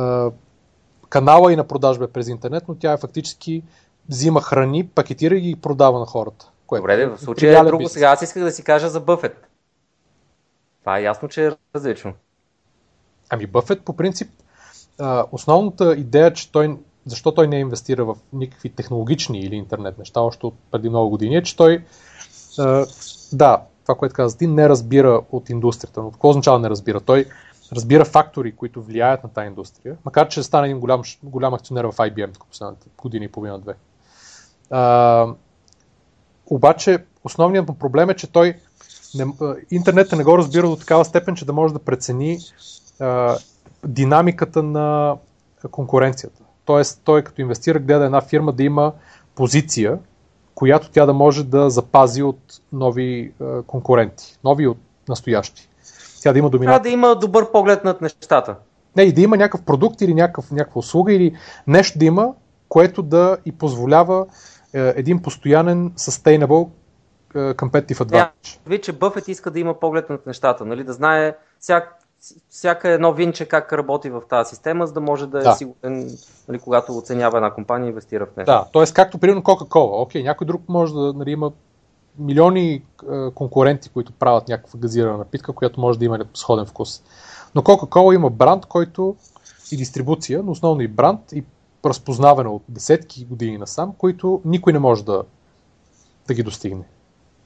канала и на продажба е през интернет, но тя е фактически взима храни, пакетира и ги продава на хората. Което Добре, в случая е друго. Бизнес. Сега аз исках да си кажа за Бъфет. Това е ясно, че е различно. Ами Бъфет по принцип, основната идея, че той, защо той не инвестира в никакви технологични или интернет неща, още от преди много години, е, че той да, това, което каза ти, не разбира от индустрията. Но какво означава не разбира? Той разбира фактори, които влияят на тази индустрия, макар че стане един голям, голям акционер в IBM в последната година и половина-две. Обаче основният му проблем е, че той не, интернета не го разбира до такава степен, че да може да прецени а, динамиката на конкуренцията. Тоест, той като инвестира, гледа една фирма да има позиция, която тя да може да запази от нови е, конкуренти, нови от настоящи. Тя да има доминация. Трябва да има добър поглед над нещата. Не, и да има някакъв продукт или някакъв, някаква услуга или нещо да има, което да и позволява един постоянен sustainable е, competitive advantage. Yeah, че Бъфет иска да има поглед над нещата, нали? да знае всяк, всяка едно винче как работи в тази система, за да може да е да. сигурен, нали, когато оценява една компания и инвестира в нея. Да, т.е. както примерно Coca-Cola. Окей, някой друг може да нали, има милиони е, конкуренти, които правят някаква газирана напитка, която може да има сходен вкус. Но Coca-Cola има бранд, който и дистрибуция, но основно и бранд и разпознаване от десетки години насам, които никой не може да, да ги достигне.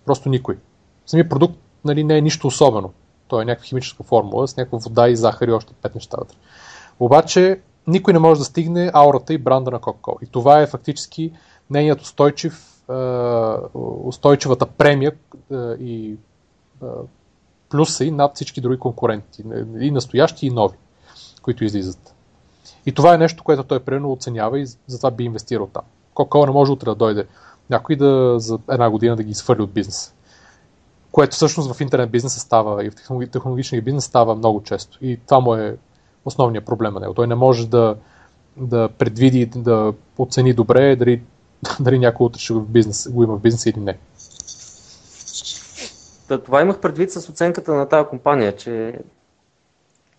Просто никой. Самият продукт нали, не е нищо особено. Той е някаква химическа формула с някаква вода и захар и още пет неща вътре. Обаче никой не може да стигне аурата и бранда на Coca-Cola. И това е фактически нейният устойчив, е, устойчивата премия е, и е, плюса и над всички други конкуренти, и настоящи, и нови, които излизат. И това е нещо, което той примерно оценява и затова би инвестирал там. Coca-Cola не може утре да дойде някой да за една година да ги изхвърли от бизнеса което всъщност в интернет бизнеса става и в технологичния бизнес става много често. И това му е основният проблем на него. Той не може да, да предвиди, да оцени добре дали, дали някой утре ще в бизнес, го има в бизнес или не. Да, това имах предвид с оценката на тази компания, че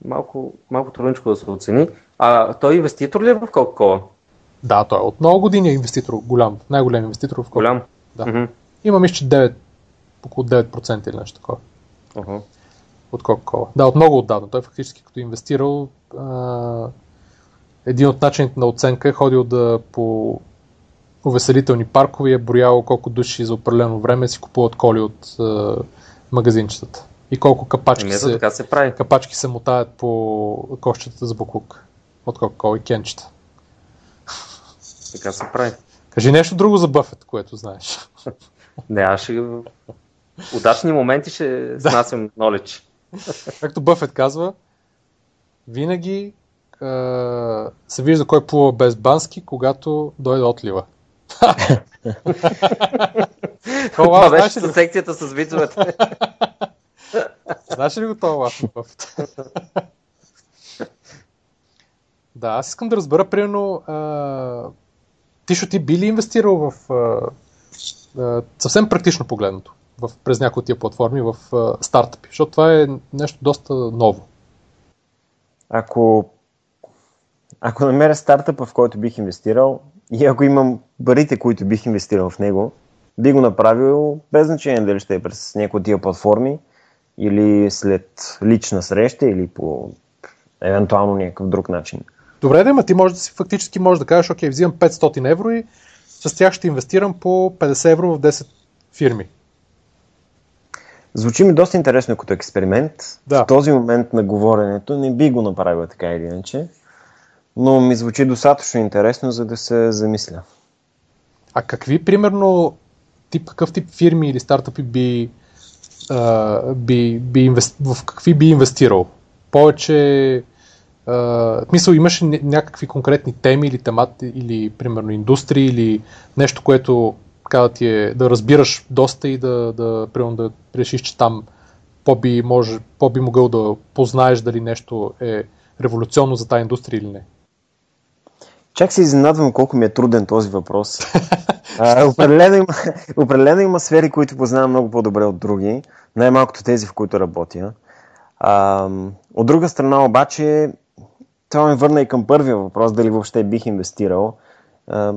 малко, малко трудничко да се оцени. А той инвеститор ли е в Coca-Cola? Да, той е от много години е инвеститор, голям, най-голям инвеститор в Coca-Cola. Голям? Да. Mm-hmm. Има, мисля, 9 около 9% или нещо такова. Uh-huh. От Coca-Cola. Да, от много отдавна. Той фактически като инвестирал а, един от начините на оценка е ходил да по увеселителни паркове и е броял колко души за определено време си купуват коли от а, магазинчетата. И колко капачки, се, така се, прави. капачки се мотаят по кощата за буклук от Coca-Cola и кенчета. Така се прави. Кажи нещо друго за Бъфет, което знаеш. Не, аз ще удачни моменти ще снасям knowledge. Както Бъфет казва, винаги е, се вижда кой плува без бански, когато дойде отлива. това беше със секцията с вицовете. Знаеш ли го това лаф Бъфет? да, аз искам да разбера, примерно, а, ти ще ти би ли инвестирал в а, съвсем практично погледното? в, през някои от тия платформи в uh, стартъпи, защото това е нещо доста ново. Ако, ако намеря стартъп, в който бих инвестирал и ако имам парите, които бих инвестирал в него, би го направил без значение дали ще е през някои от тия платформи или след лична среща или по евентуално някакъв друг начин. Добре, да, ма ти може да си фактически можеш да кажеш, окей, взимам 500 евро и с тях ще инвестирам по 50 евро в 10 фирми. Звучи ми доста интересно като експеримент. Да. В този момент на говоренето не би го направила така или иначе, но ми звучи достатъчно интересно, за да се замисля. А какви, примерно, тип, какъв тип фирми или стартъпи би, би, би инвести... в какви би инвестирал? Повече, а, в смисъл, имаш ли ня- някакви конкретни теми или темати, или, примерно, индустрии, или нещо, което така да ти е, да разбираш доста и да, да, примерно, да решиш, че там по-би, може, по-би могъл да познаеш дали нещо е революционно за тази индустрия или не. Чак се изненадвам колко ми е труден този въпрос. А, определено, има, определено има сфери, които познавам много по-добре от други, най-малкото тези, в които работя. А, от друга страна обаче, това ме върна и към първия въпрос, дали въобще бих инвестирал. А,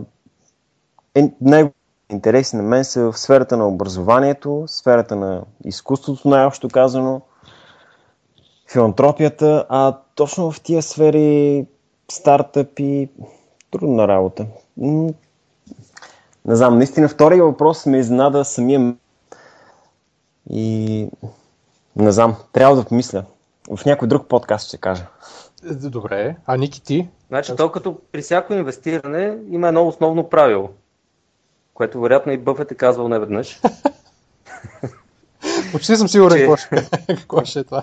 е, най-интереси на мен са в сферата на образованието, сферата на изкуството, най-общо казано, филантропията, а точно в тия сфери стартъпи, трудна работа. М, Не знам, наистина втория въпрос ме изненада самия и не знам, трябва да помисля. В някой друг подкаст ще кажа. Е, Добре, а Ники ти? Значи, то като при всяко инвестиране има едно основно правило, което вероятно и Бъфет е казвал неведнъж. Почти съм сигурен Че- какво ще, какво ще е това.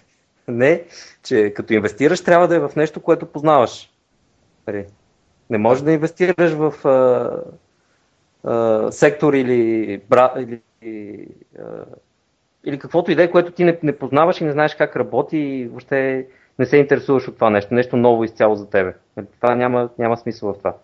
Не, че като инвестираш трябва да е в нещо, което познаваш. Не можеш да инвестираш в а, а, сектор или, бра, или, а, или каквото и да е, което ти не, не познаваш и не знаеш как работи и въобще не се интересуваш от това нещо. Нещо ново изцяло за тебе. Нали? Това няма, няма смисъл в това.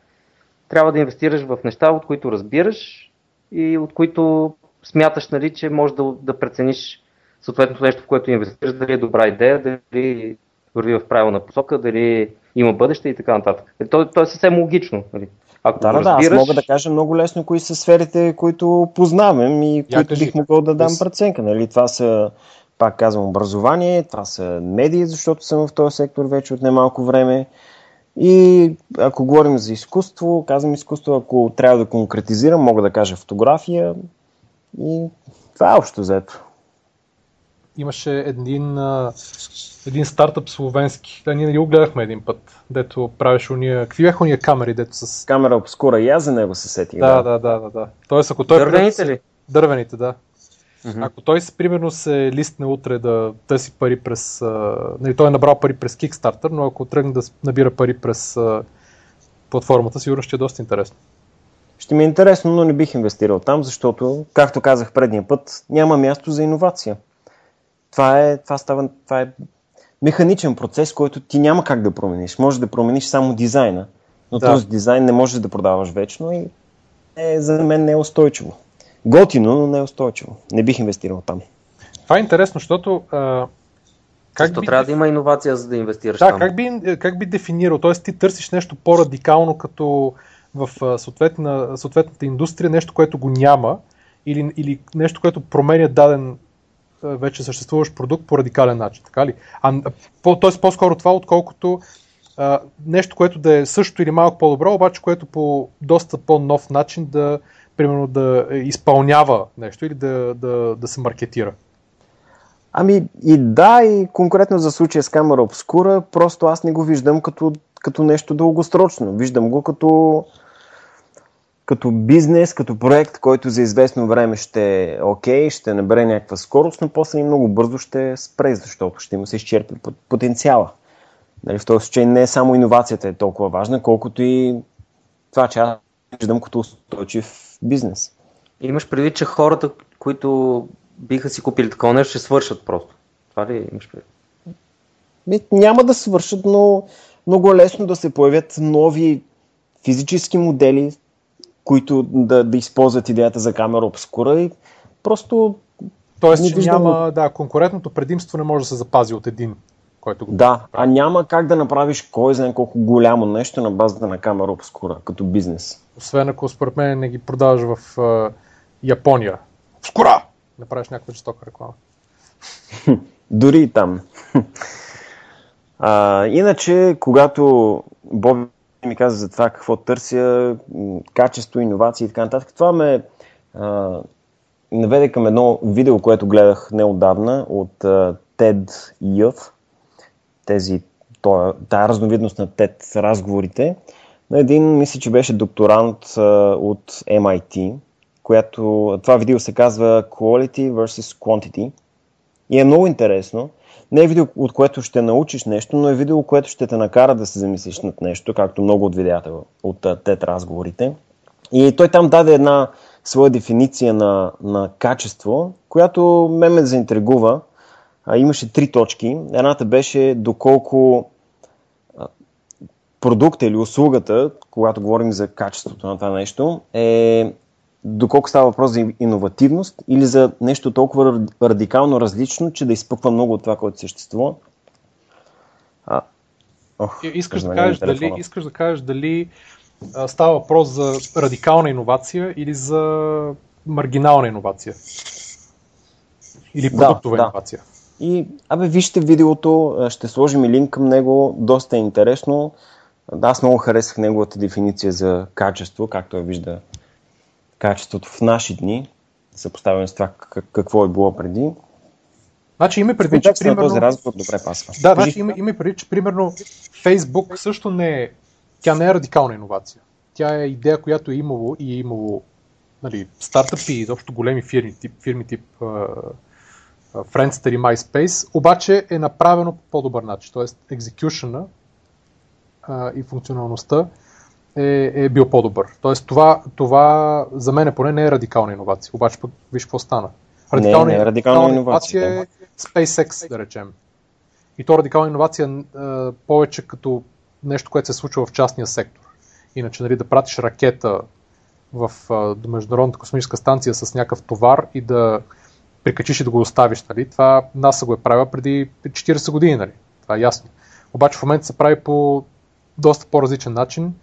Трябва да инвестираш в неща, от които разбираш и от които смяташ, нали, че можеш да, да прецениш съответното нещо, в което инвестираш, дали е добра идея, дали върви в правилна посока, дали има бъдеще и така нататък. Е, То, то е съвсем логично. Нали? Ако Да, да, да, аз разбираш, мога да кажа много лесно кои са сферите, които познавам и които кажи. бих могъл да дам преценка. Нали? Това са, пак казвам, образование, това са медии, защото съм в този сектор вече от немалко време. И ако говорим за изкуство, казвам изкуство, ако трябва да конкретизирам, мога да кажа фотография и това е общо взето. Имаше един, а, един стартъп словенски. Да, ние нали го гледахме един път, дето правеше уния... Какви бяха уния камери, дето с... Камера обскура и аз за него се сетих. Да, да, да, да, да. Тоест, ако той... дървените ли? Дървените, да. Мгм. Ако той примерно се листне утре да търси пари през... А, нали, той е набрал пари през Kickstarter, но ако тръгне да набира пари през а, платформата, сигурно ще е доста интересно. Ще ми е интересно, но не бих инвестирал там, защото, както казах предния път, няма място за иновация. Това е, това става, това е механичен процес, който ти няма как да промениш. Може да промениш само дизайна, но Да. този дизайн не можеш да продаваш вечно и е, за мен не е устойчиво. Готино, но не е устойчиво. Не бих инвестирал там. Това е интересно, защото... А, как би- трябва да има иновация, за да инвестираш Да, там. как би, как би дефинирал? Тоест ти търсиш нещо по-радикално като в съответна, съответната индустрия, нещо, което го няма, или, или нещо, което променя даден вече съществуващ продукт по радикален начин, така ли? А, по, тоест по-скоро това, отколкото а, нещо, което да е също или малко по-добро, обаче което по доста по-нов начин да, примерно, да изпълнява нещо или да, да, да се маркетира. Ами и да, и конкретно за случая с камера обскура, просто аз не го виждам като, като нещо дългосрочно. Виждам го като, като бизнес, като проект, който за известно време ще е окей, ще набере някаква скорост, но после и много бързо ще спре, защото ще му се изчерпи пот- потенциала. Нали, в този случай не само иновацията е толкова важна, колкото и това, че аз виждам като устойчив бизнес. Имаш предвид, че хората, които биха си купили такова нещо, ще свършат просто. Това ли имаш предвид? Няма да свършат, но много е лесно да се появят нови физически модели, които да, да използват идеята за камера обскура и просто Тоест, Не че виждам- няма, да, конкурентното предимство не може да се запази от един, който го да, а няма как да направиш кой знае колко голямо нещо на базата на камера обскура, като бизнес. Освен ако според мен не ги продаваш в а, Япония. Скора! Не правиш някаква жестока реклама. Дори и там. А, иначе, когато Боби ми каза за това какво търся, качество, иновации и така нататък. Това ме а, наведе към едно видео, което гледах неодавна от а, TED. Тези, тая разновидност на TED разговорите. На един, мисля, че беше докторант а, от MIT, която това видео се казва Quality versus Quantity. И е много интересно. Не е видео, от което ще научиш нещо, но е видео, което ще те накара да се замислиш над нещо, както много от видеята от тет разговорите. И той там даде една своя дефиниция на, на качество, която ме ме заинтригува. А, имаше три точки. Едната беше доколко продукта или услугата, когато говорим за качеството на това нещо, е доколко става въпрос за иновативност или за нещо толкова радикално различно, че да изпъква много от това, което съществува. А, ох, искаш, да кажеш, дали, искаш да кажеш дали а, става въпрос за радикална иновация или за маргинална иновация? Или продуктова да, иновация? Да. И, абе, вижте видеото, ще сложим и линк към него, доста е интересно. Да, аз много харесах неговата дефиниция за качество, както я вижда качеството в наши дни, съпоставяме с това какво е било преди. Значи има предвид, че примерно... този разговор добре пасва. Да, значи има, има предвид, че примерно Facebook също не е, тя не е радикална иновация. Тя е идея, която е имало и е имало нали, стартъпи и изобщо големи фирми, тип, фирми тип uh, Friendster и MySpace, обаче е направено по по-добър начин. Тоест, екзекюшена uh, и функционалността е, е бил по-добър. Тоест това, това за мен поне не е радикална иновация. Обаче пък виж какво стана. Радикална, не, не е радикална иновация, е SpaceX, да речем. И то радикална иновация е повече като нещо, което се случва в частния сектор. Иначе нали, да пратиш ракета в до Международната космическа станция с някакъв товар и да прикачиш и да го оставиш. Нали? Това НАСА го е правила преди 40 години. Нали? Това е ясно. Обаче в момента се прави по доста по-различен начин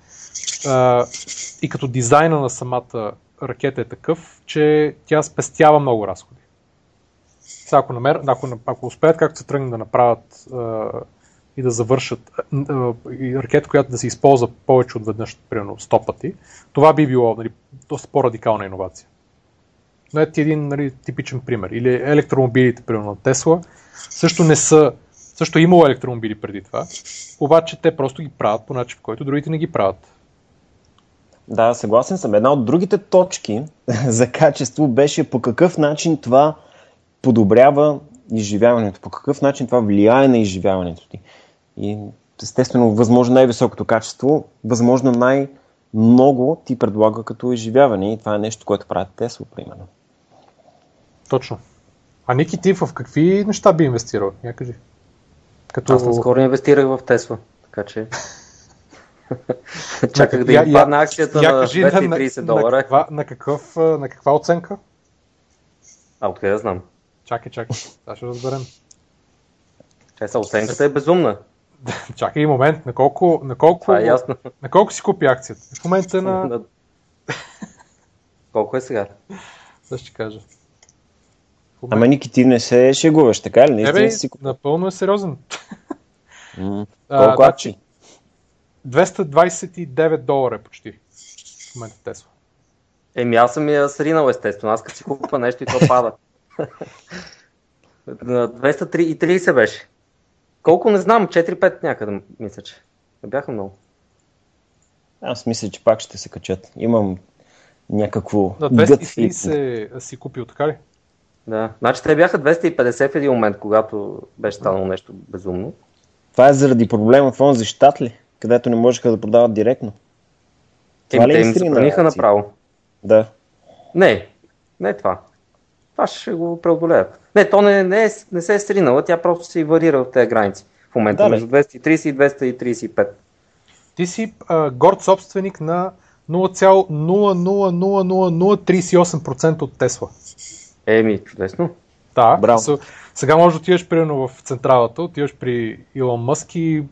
и като дизайна на самата ракета е такъв, че тя спестява много разходи. Сега, ако, намер, ако, ако успеят както се тръгнат да направят и да завършат ракета, която да се използва повече от веднъж, примерно 100 пъти, това би било нали, доста по-радикална иновация. Но ето един нали, типичен пример. Или електромобилите, примерно на Тесла, също не са също е имало електромобили преди това, обаче те просто ги правят по начин, в който другите не ги правят. Да, съгласен съм. Една от другите точки за качество беше по какъв начин това подобрява изживяването, по какъв начин това влияе на изживяването ти. И естествено, възможно най-високото качество, възможно най-много ти предлага като изживяване и това е нещо, което правят Тесла, примерно. Точно. А Ники, ти в какви неща би инвестирал? Я кажи. Като... Аз наскоро инвестирах в Тесла, така че... Чаках да им падна акцията я, на 230 на, долара. На каква, на, какъв, на каква оценка? А, откъде да знам? Чакай, чакай. Сега ще разберем. Чай са, оценката е безумна. Чакай момент, на колко, на колко, Това е ясно. на колко си купи акцията? В момента е на... колко е сега? Да ще кажа. Ама Ники, ти не се шегуваш, така ли? Не, си купи... напълно е сериозен. Mm. Колко акции? 229 долара е почти в момента Тесла. Еми аз съм я сринал естествено. Аз като си купа нещо и то пада. На 230 беше. Колко не знам, 4-5 някъде мисля, че. Не бяха много. Аз мисля, че пак ще се качат. Имам някакво... На 230 си купил, така ли? Да. Значи те бяха 250 в един момент, когато беше станало нещо безумно. Това е заради проблема в онзи щат ли? Където не можеха да продават директно. Това ли е им забраниха направо. Да. Не, не е това. Това ще го преодолеят. Не, то не, не, е, не се е стринала, тя просто се варира в тези граници. В момента да, между 230 и 235. Ти си а, горд собственик на 0,0000038% от Тесла. Еми, чудесно. Да, Браво. сега може да отидеш примерно в централата, отиваш при Илон Мъск и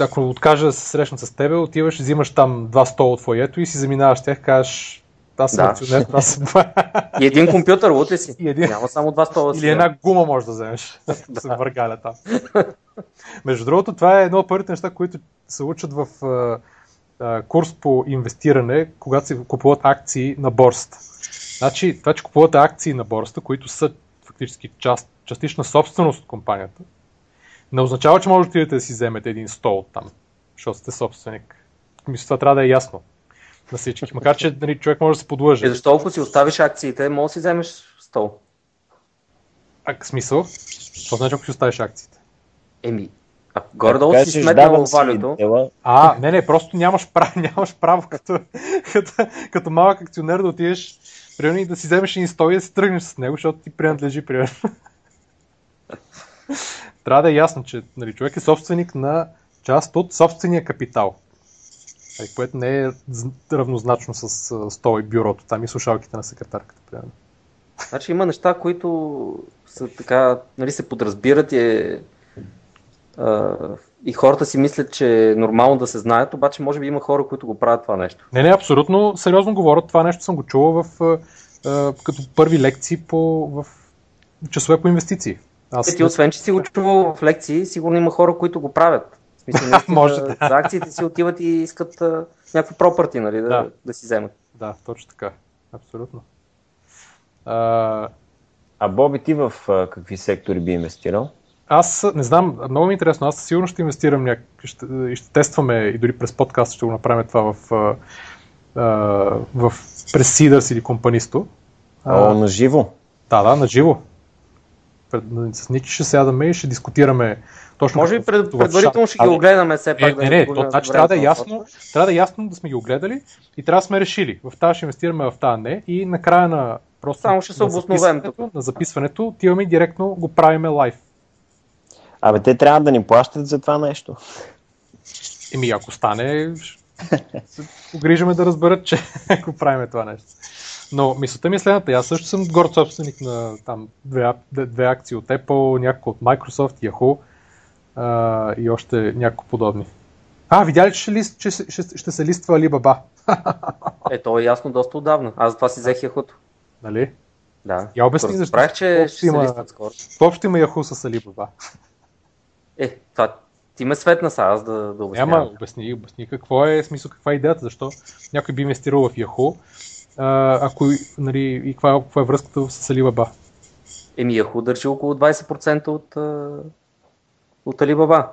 ако откажа да се срещна с теб, отиваш, взимаш там два стола от фоето и си заминаваш тях, кажеш, аз съм да. акционер, аз съм И един компютър, утре си. И един... Няма само два стола. Или една гума можеш да вземеш, да се въргаля там. Между другото, това е едно от първите неща, които се учат в а, курс по инвестиране, когато се купуват акции на борста. Значи, това, че купувате акции на борста, които са фактически част, частична собственост от компанията, не означава, че можете да отидете да си вземете един стол там, защото сте собственик. Мисля, това трябва да е ясно на всички. Макар, че нали, човек може да се подлъже. Е, защо ако си оставиш акциите, може да си вземеш стол? А, смисъл? Какво значи, ако си оставиш акциите? Еми, а горе-долу си сметнал валюто. А, не, не, просто нямаш право, нямаш право като, като, като малък акционер да отидеш примерно и да си вземеш един стол и да си тръгнеш с него, защото ти принадлежи, примерно. Трябва да е ясно, че нали, човек е собственик на част от собствения капитал. Което не е равнозначно с стола и бюрото, там и слушалките на секретарката, примерно. Значи има неща, които са така, нали, се подразбират и, е, а, и хората си мислят, че е нормално да се знаят, обаче може би има хора, които го правят това нещо. Не, не, абсолютно сериозно говорят. Това нещо съм го чувал в, а, като първи лекции по, в часове по инвестиции. Аз... Ти освен, че си го чувал в лекции, сигурно има хора, които го правят. В смисъл, наистина, Може да. За акциите си отиват и искат а, някакви пропърти, нали, да, да. да си вземат. Да, точно така. Абсолютно. А, а Боби, ти в а, какви сектори би инвестирал? Аз не знам, много ми е интересно. Аз сигурно ще инвестирам няк... ще, и ще тестваме и дори през подкаст ще го направим това в, а, в през Seeders или Компанисто. О, на живо? Да, да, на живо. С Ники ще сядаме и ще дискутираме точно. Може би пред, предварително ще ги огледаме все пак. Е, не, не, то, значи трябва да е ясно, трябва да е ясно да сме ги огледали и трябва да сме решили. В тази ще инвестираме, в тази не и накрая на Просто Само ще се обосновем тук. На записването отиваме и директно го правиме лайв. Абе, те трябва да ни плащат за това нещо. Еми, ако стане, погрижаме да разберат, че го правиме това нещо. Но мисълта ми е следната. Аз също съм горд собственик на там две, две акции от Apple, няколко от Microsoft, Yahoo а, и още няколко подобни. А, видя ли, че ще, лист, че ще, ще, се листва Alibaba? е, то е ясно доста отдавна. Аз за това си взех Yahoo. Нали? Да. Я обясни защо. Правих, че ще има, се скоро. Общо има Yahoo с Alibaba. Е, това ти ме светна са, аз да, да обяснявам. Няма, обясни, обясни какво е смисъл, каква е идеята, защо някой би инвестирал в Yahoo, а, ако, нали, и каква, каква е връзката с Alibaba? Еми, Yahoo държи около 20% от, от Alibaba.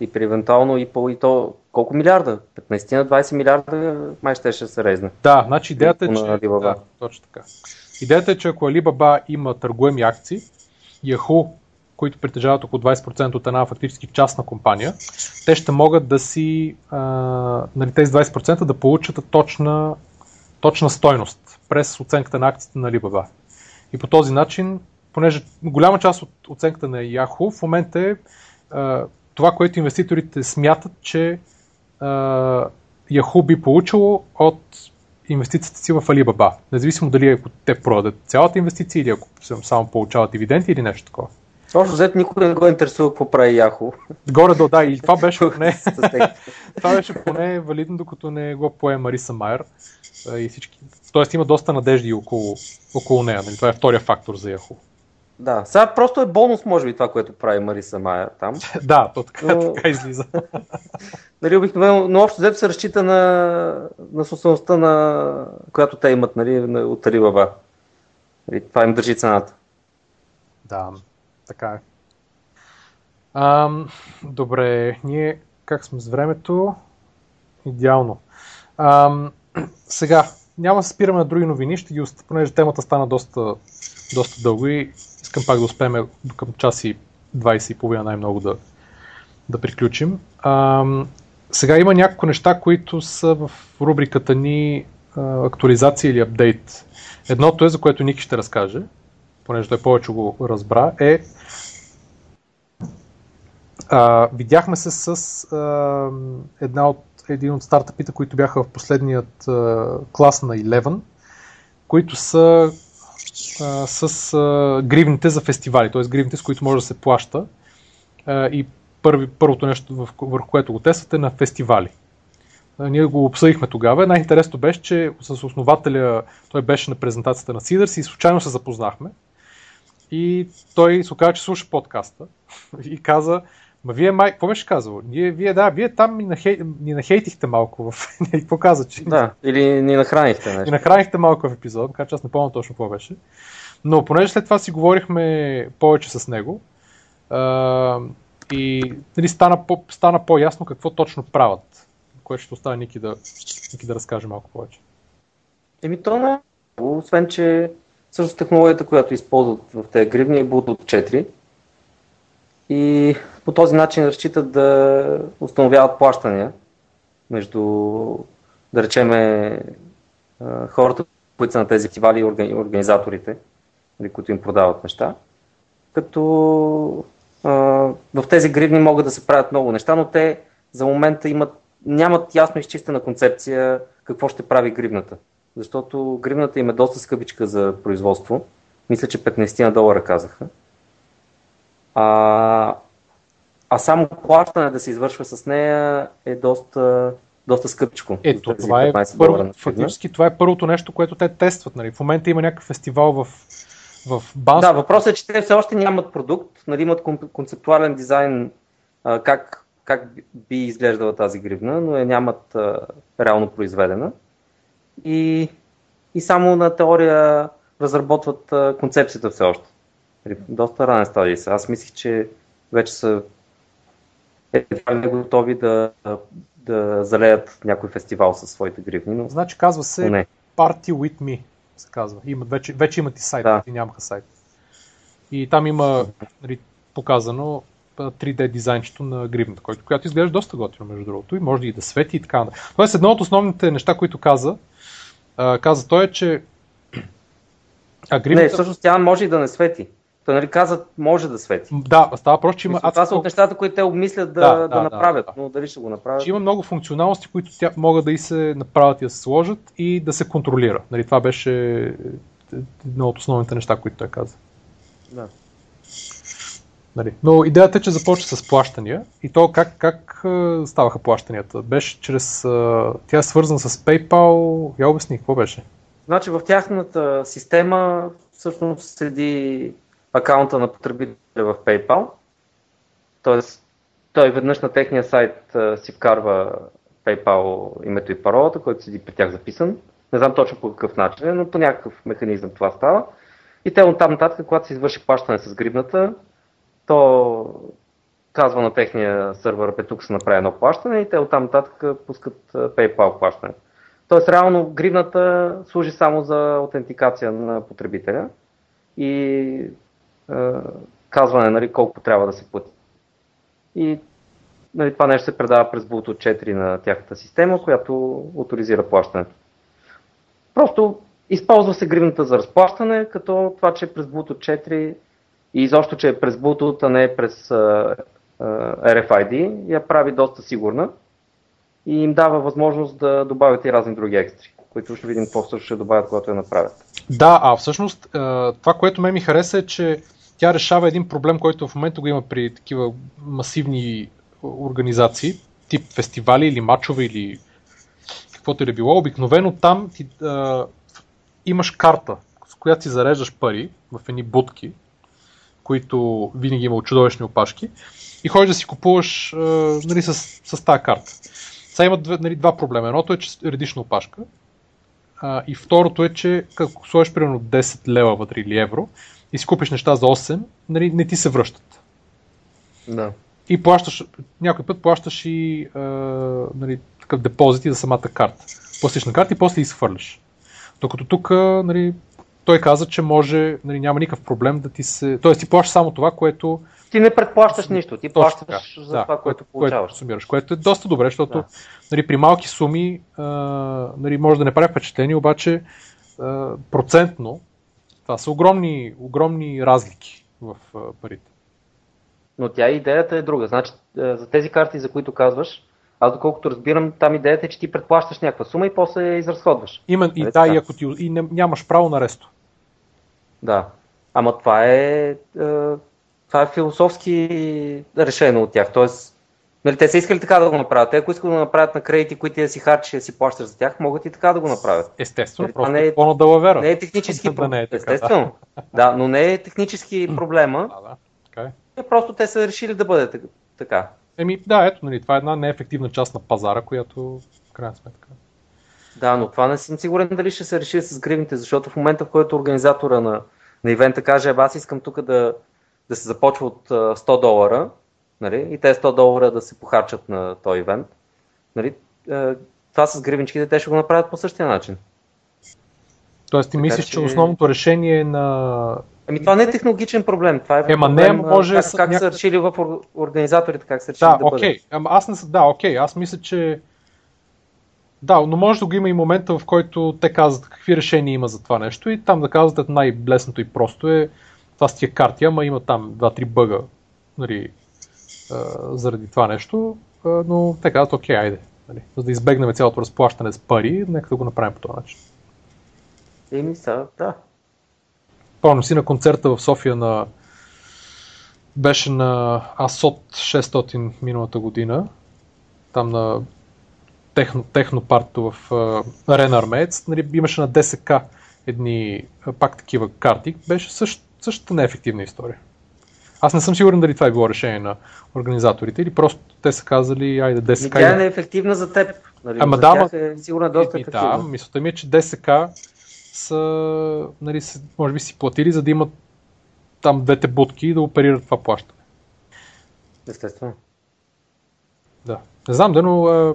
И при евентуално и, по, и то колко милиарда? 15 на 20 милиарда май ще, ще се резне. Да, значи идеята е, че... Да, точно така. Идеята е, че ако Alibaba има търгуеми акции, Yahoo, които притежават около 20% от една фактически частна компания, те ще могат да си, а, нали, тези 20% да получат точна, точна стойност през оценката на акциите на Alibaba. И по този начин, понеже голяма част от оценката на Yahoo в момента е а, това, което инвеститорите смятат, че а, Yahoo би получило от инвестицията си в Alibaba. Независимо дали ако те продадат цялата инвестиция или ако само получават дивиденти или нещо такова. Общо взето никой не го интересува какво прави Yahoo. Горе до да, и това беше поне, това беше поне валидно, докато не го пое Мариса Майер и всички. Тоест има доста надежди около, около нея. Нали? Това е втория фактор за Yahoo. Да, сега просто е бонус, може би, това, което прави Мариса Майер там. да, то така, но... така излиза. нали, обикновено, но общо взето се разчита на, на собствеността, на, която те имат нали, от Alibaba. Нали, това им държи цената. Да, така е. Ам, добре, ние как сме с времето? Идеално. Ам, сега, няма да се спираме на други новини, ще ги, понеже темата стана доста, доста дълго и искам пак да успеем към час и 20 и половина най-много да, да приключим. Ам, сега има няколко неща, които са в рубриката ни а, актуализация или апдейт. Едното е, за което Ники ще разкаже, понеже той повече го разбра, е а, видяхме се с а, една от, един от стартъпите, които бяха в последният а, клас на 11, които са а, с а, гривните за фестивали, т.е. гривните, с които може да се плаща. А, и първи, първото нещо, върху което го тествате, на фестивали. А, ние го обсъдихме тогава. Най-интересното беше, че с основателя той беше на презентацията на Сидърс и случайно се запознахме. И той се оказа, че слуша подкаста и каза, Ма вие май, какво беше казал? Ние, вие, да, вие там ни, нахей, ни нахейтихте малко в... какво каза, че... Да, или ни нахранихте нещо. Ни нахранихте малко в епизод, така че аз не помня точно какво беше. Но понеже след това си говорихме повече с него, а, и нали, стана, по, стана по-ясно какво точно правят, което ще оставя Ники да, Ники да разкаже малко повече. Еми то не освен че също технологията, която използват в тези гривни е Bluetooth 4 и по този начин разчитат да установяват плащания между, да речеме, хората, които са на тези фестивали и организаторите, нали, които им продават неща. Като в тези гривни могат да се правят много неща, но те за момента имат, нямат ясно изчистена концепция какво ще прави гривната. Защото гривната им е доста скъпичка за производство. Мисля, че 15 на долара казаха. А, а само плащане да се извършва с нея е доста, доста скъпичко. Ето, това е първо, фактически това е първото нещо, което те тестват. Нали. В момента има някакъв фестивал в, в Банс. Да, въпросът е, че те все още нямат продукт, нали, имат концептуален дизайн а, как, как би изглеждала тази гривна, но я нямат а, реално произведена. И, и само на теория разработват а, концепцията все още. Нали, доста ранен стадий са. Аз мислих, че вече са едва не готови да, да залеят някой фестивал със своите гривни. Но... Значи казва се не. Party with me, се казва. Имат, вече, вече имат и сайт, да. и нямаха сайт. И там има нали, показано 3D дизайнчето на гривната, който, която изглежда доста готино, между другото, и може и да свети и така. Тоест, едно от основните неща, които каза, каза той е, че а гривната... Не, всъщност тя може и да не свети. Той нали казват, може да свети. Да, става просто, че има... Това са от нещата, които те обмислят да, да, да, да направят, да, да. но дали ще го направят. Че има много функционалности, които тя могат да и се направят и да се сложат и да се контролира. Нали, това беше едно от основните неща, които той каза. Да. Нали. Но идеята е, че започва с плащания и то как, как ставаха плащанията? Беше чрез... Тя е свързана с PayPal. Я обясни, какво беше? Значи в тяхната система всъщност седи акаунта на потребителя в PayPal. Тоест, той веднъж на техния сайт си вкарва PayPal името и паролата, който седи при тях записан. Не знам точно по какъв начин, но по някакъв механизъм това става. И те от там нататък, когато се извърши плащане с гривната, то казва на техния сървър, бе тук се направи едно плащане и те от там нататък пускат PayPal плащане. Тоест реално гривната служи само за аутентикация на потребителя и е, казване нали, колко трябва да се плати. И нали, това нещо се предава през Bluetooth 4 на тяхната система, която авторизира плащането. Просто използва се гривната за разплащане, като това, че е през Bluetooth 4 и изобщо, че е през Bluetooth, а не е през uh, uh, RFID, я прави доста сигурна и им дава възможност да добавят и разни други екстри, които ще видим какво също ще добавят, когато я направят. Да, а всъщност това, което ме ми хареса е, че тя решава един проблем, който в момента го има при такива масивни организации, тип фестивали или матчове или каквото и да било. Обикновено там ти, а, имаш карта, с която си зареждаш пари в едни будки, които винаги има чудовищни опашки и ходиш да си купуваш а, нали, с, с тази карта. Сега има нали, два проблема. Едното е, че редиш на опашка а, и второто е, че ако сложиш примерно 10 лева вътре или евро, и си купиш неща за 8, нали, не ти се връщат. Да. И плащаш, някой път плащаш и а, нали, такъв депозит за самата карта. Плащаш на карта и после изхвърляш. Докато тук нали, той каза, че може, нали, няма никакъв проблем да ти се... Тоест ти плащаш само това, което... Ти не предплащаш нищо, ти плащаш така. за да, това, което, получаваш. Което сумираш, което е доста добре, защото да. нали, при малки суми а, нали, може да не прави впечатление, обаче а, процентно това са огромни, огромни разлики в парите. Но тя идеята е друга. Значи, за тези карти, за които казваш, аз доколкото разбирам, там идеята е, че ти предплащаш някаква сума и после я изразходваш. Имен, и нали да, и ако ти и нямаш право на ресто. Да. Ама това е, това е философски решено от тях. Тоест, Нали, те са искали така да го направят. Те, ако искат да направят на кредити, които да си харчиш да си плащаш за тях, могат и така да го направят. Естествено, нали, просто не е, по далавера. Не е технически проблем. Е Естествено. Да. да, но не е технически проблема. Да, да. Okay. Е, просто те са решили да бъде така. Еми, да, ето, нали, това е една неефективна част на пазара, която в крайна сметка. Да, но това не съм сигурен дали ще се реши с гривните, защото в момента, в който организатора на, на ивента каже, аз искам тук да, да се започва от 100 долара, нали, и те 100 долара да се похарчат на този ивент, нали, това с гривничките те ще го направят по същия начин. Тоест ти мислиш, че... че основното решение е на... Ами това не е технологичен проблем, това е Ема проблем, не, може как, как някак... са решили в организаторите, как са решили да, да окей. бъде. Ама аз не, да, окей, аз мисля, че да, но може да го има и момента, в който те казват какви решения има за това нещо и там да казват най-блесното и просто е това с тия карти, ама има там 2-3 бъга нали, заради това нещо, но те казват окей, айде, нали, за да избегнем цялото разплащане с пари, нека да го направим по този начин. Еми са, да. Помня си на концерта в София на беше на Асот 600 миналата година, там на техно, технопарто в Арена Армеец, нали, имаше на ДСК едни пак такива карти, беше същ, същата неефективна история. Аз не съм сигурен дали това е било решение на организаторите или просто те са казали, айде ДСК. Тя е неефективна за теб. Нали? Ама за да, е сигурно доста и, ефективна. Да, мисълта ми е, че ДСК са, нали, може би си платили, за да имат там двете будки и да оперират това плащане. Естествено. Да. Не знам, да, но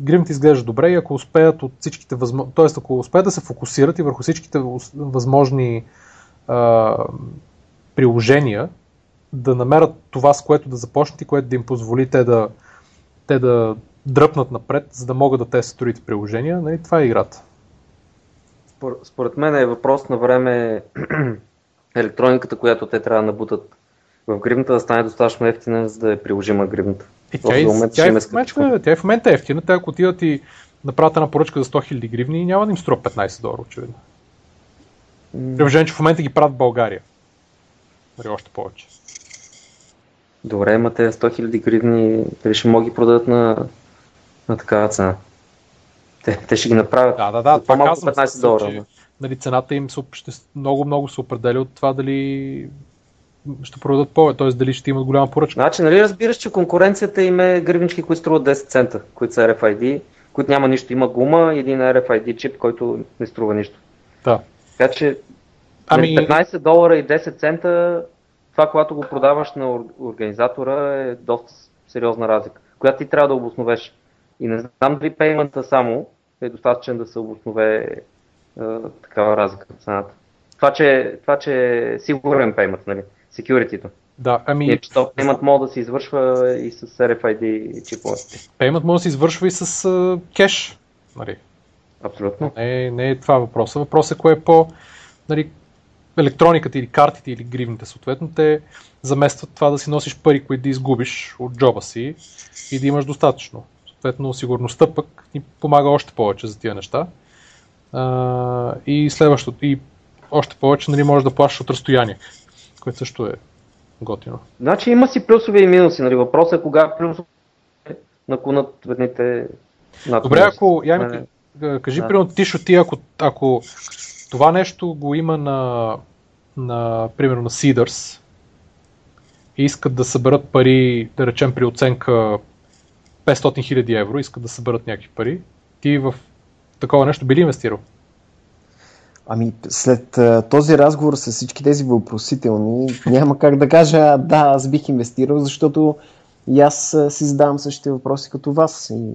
гримите изглежда добре и ако успеят от всичките възможни, т.е. ако успеят да се фокусират и върху всичките възможни а, приложения, да намерят това, с което да започнат и което да им позволи те да, те да дръпнат напред, за да могат да тестват другите приложения, нали, това е играта. Според мен е въпрос на време електрониката, която те трябва да набутат в гривната, да стане достатъчно ефтина, за да е приложима гривната. Е, тя, и, тя, е в момента, тя е в момента ефтина, тя ако отидат и направят една поръчка за 100 000 гривни, няма да им струва 15 долара, очевидно. Приложение, че в момента ги правят в България. Дали още повече. Добре, ма те 100 000 гривни, дали ще могат ги продадат на, на такава цена? Те, те ще ги направят. Да, да, да. Това казвам, 15 долара. Че, нали, цената им ще, много, много се определя от това дали ще продадат повече, т.е. дали ще имат голяма поръчка. Значи, нали разбираш, че конкуренцията им е гривнички, които струват 10 цента, които са RFID, които няма нищо. Има гума и един RFID чип, който не струва нищо. Да. Така че Ами... 15 долара и 10 цента, това, когато го продаваш на организатора е доста сериозна разлика, която ти трябва да обосновеш. И не знам дали пеймента само е достатъчен да се обоснове е, такава разлика в цената. Това, че, това, че е сигурен пеймент, нали? Security-то. Да, ами... И, че то payment може да се извършва и с RFID чипове. Payment може да се извършва и с uh, кеш. Нали? Абсолютно. Не, не е това въпроса. Въпросът е кое е по... Нали, електрониката или картите или гривните съответно, те заместват това да си носиш пари, които да изгубиш от джоба си и да имаш достатъчно. Съответно, сигурността пък ни помага още повече за тия неща. А, и следващото, и още повече нали, можеш да плащаш от разстояние, което също е готино. Значи има си плюсове и минуси. Нали? Въпросът е кога плюсове наклонат едните над Добре, ако, Яни, кажи да. примерно ти, ако, ако това нещо го има на, на примерно на Seeders и искат да съберат пари, да речем при оценка 500 000 евро, искат да съберат някакви пари, ти в такова нещо би ли инвестирал? Ами, след този разговор с всички тези въпросителни, няма как да кажа да, аз бих инвестирал, защото и аз си задавам същите въпроси като вас. И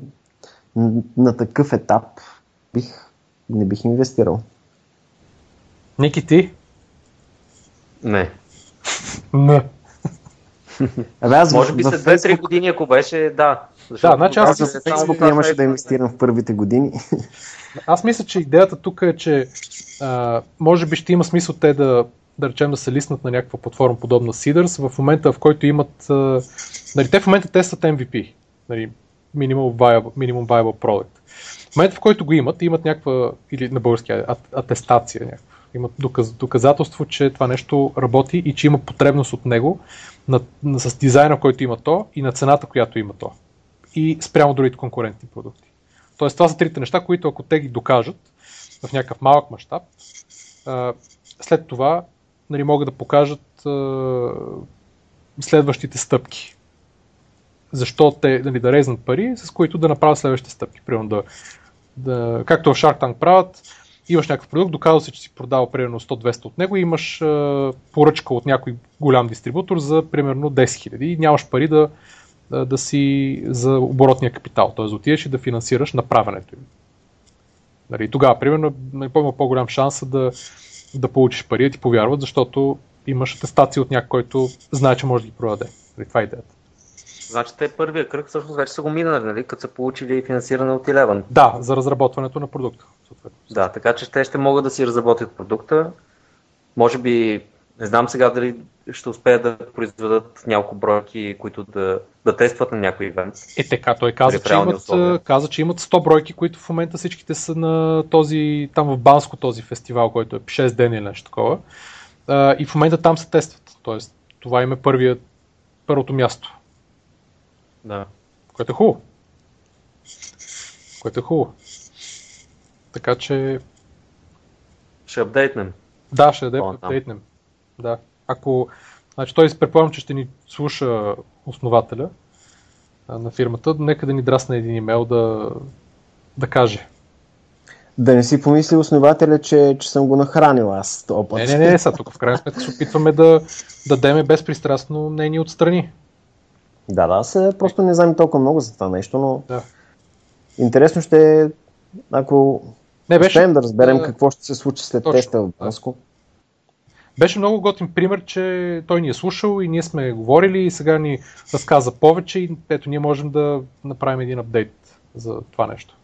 на такъв етап бих, не бих инвестирал. Ники, ти? Не. Не. Абе, аз Може би след в 2-3 Facebook, години, ако беше, да. Да, значи аз, аз в Facebook нямаше да инвестирам в първите години. аз мисля, че идеята тук е, че а, може би ще има смисъл те да, да речем да се лиснат на някаква платформа подобна Seeders в момента, в който имат... А, нали, те в момента тестват MVP, нали, Minimum Viable, Minimum Viable Product. В момента, в който го имат, имат някаква, или на български, атестация, някаква, имат доказ, доказателство, че това нещо работи и че има потребност от него на, на, с дизайна, който има то и на цената, която има то. И спрямо другите конкурентни продукти. Тоест, това са трите неща, които ако те ги докажат в някакъв малък мащаб, след това нали, могат да покажат следващите стъпки защо те нали, да резнат пари, с които да направят следващите стъпки. Примерно да, да, както в Shark Tank правят, имаш някакъв продукт, доказва се, че си продал примерно 100-200 от него и имаш а, поръчка от някой голям дистрибутор за примерно 10 000 и нямаш пари да, да, да си за оборотния капитал, т.е. отидеш и да финансираш направенето им. Нали, тогава, примерно, има по-голям шанс да, да получиш пари, да ти повярват, защото имаш атестация от някой, който знае, че може да ги продаде. Нали, това е идеята. Значи те първия кръг всъщност вече са го минали, нали? като са получили финансиране от Eleven. Да, за разработването на продукта. Да, така че те ще могат да си разработят продукта. Може би, не знам сега дали ще успеят да произведат няколко бройки, които да, да тестват на някой ивент. Е, така, той каза, че имат, каза, че имат 100 бройки, които в момента всичките са на този, там в Банско този фестивал, който е 6 дена или нещо такова. И в момента там се тестват. Тоест, това им е първият, първото място. Да. Което е хубаво. Което е хубаво. Така че... Ще апдейтнем. Да, ще апдейтнем. Да. Ако... Значи той предполагам, че ще ни слуша основателя на фирмата. Нека да ни драсне един имейл да, да каже. Да не си помисли основателя, че, че съм го нахранил аз този път. Не, не, не, сега тук в крайна сметка се опитваме да дадеме безпристрастно мнение отстрани. Да, да, аз просто не знам толкова много за това нещо, но да. интересно ще е, ако не, беше, успеем да разберем да, какво ще се случи след точно, теста в Банско. Беше много готин пример, че той ни е слушал и ние сме говорили и сега ни разказа повече и ето ние можем да направим един апдейт за това нещо.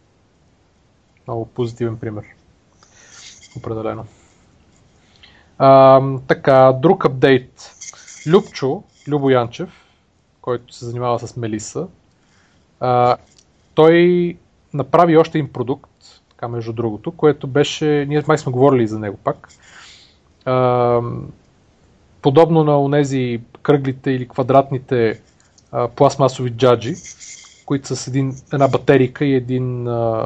Много позитивен пример. Определено. А, така, друг апдейт. Любчо, Любо Янчев, който се занимава с Мелиса, а, той направи още един продукт, така между другото, което беше, ние май сме говорили за него пак, а, подобно на онези кръглите или квадратните а, пластмасови джаджи, които са с един, една батерика и един а,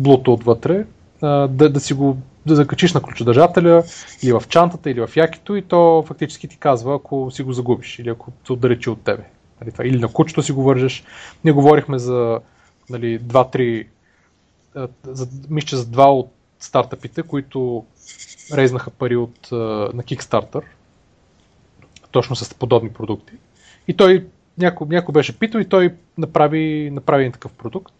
Bluetooth вътре, а, да, да си го да закачиш на ключодържателя или в чантата или в якито и то фактически ти казва, ако си го загубиш или ако се отдалечи от тебе. Нали, това. Или на кучето си го вържеш. Ние говорихме за нали, 2-3, за, мисля, за два от стартъпите, които резнаха пари от, на Kickstarter, точно с подобни продукти. И той, някой, някой беше питал и той направи, направи такъв продукт.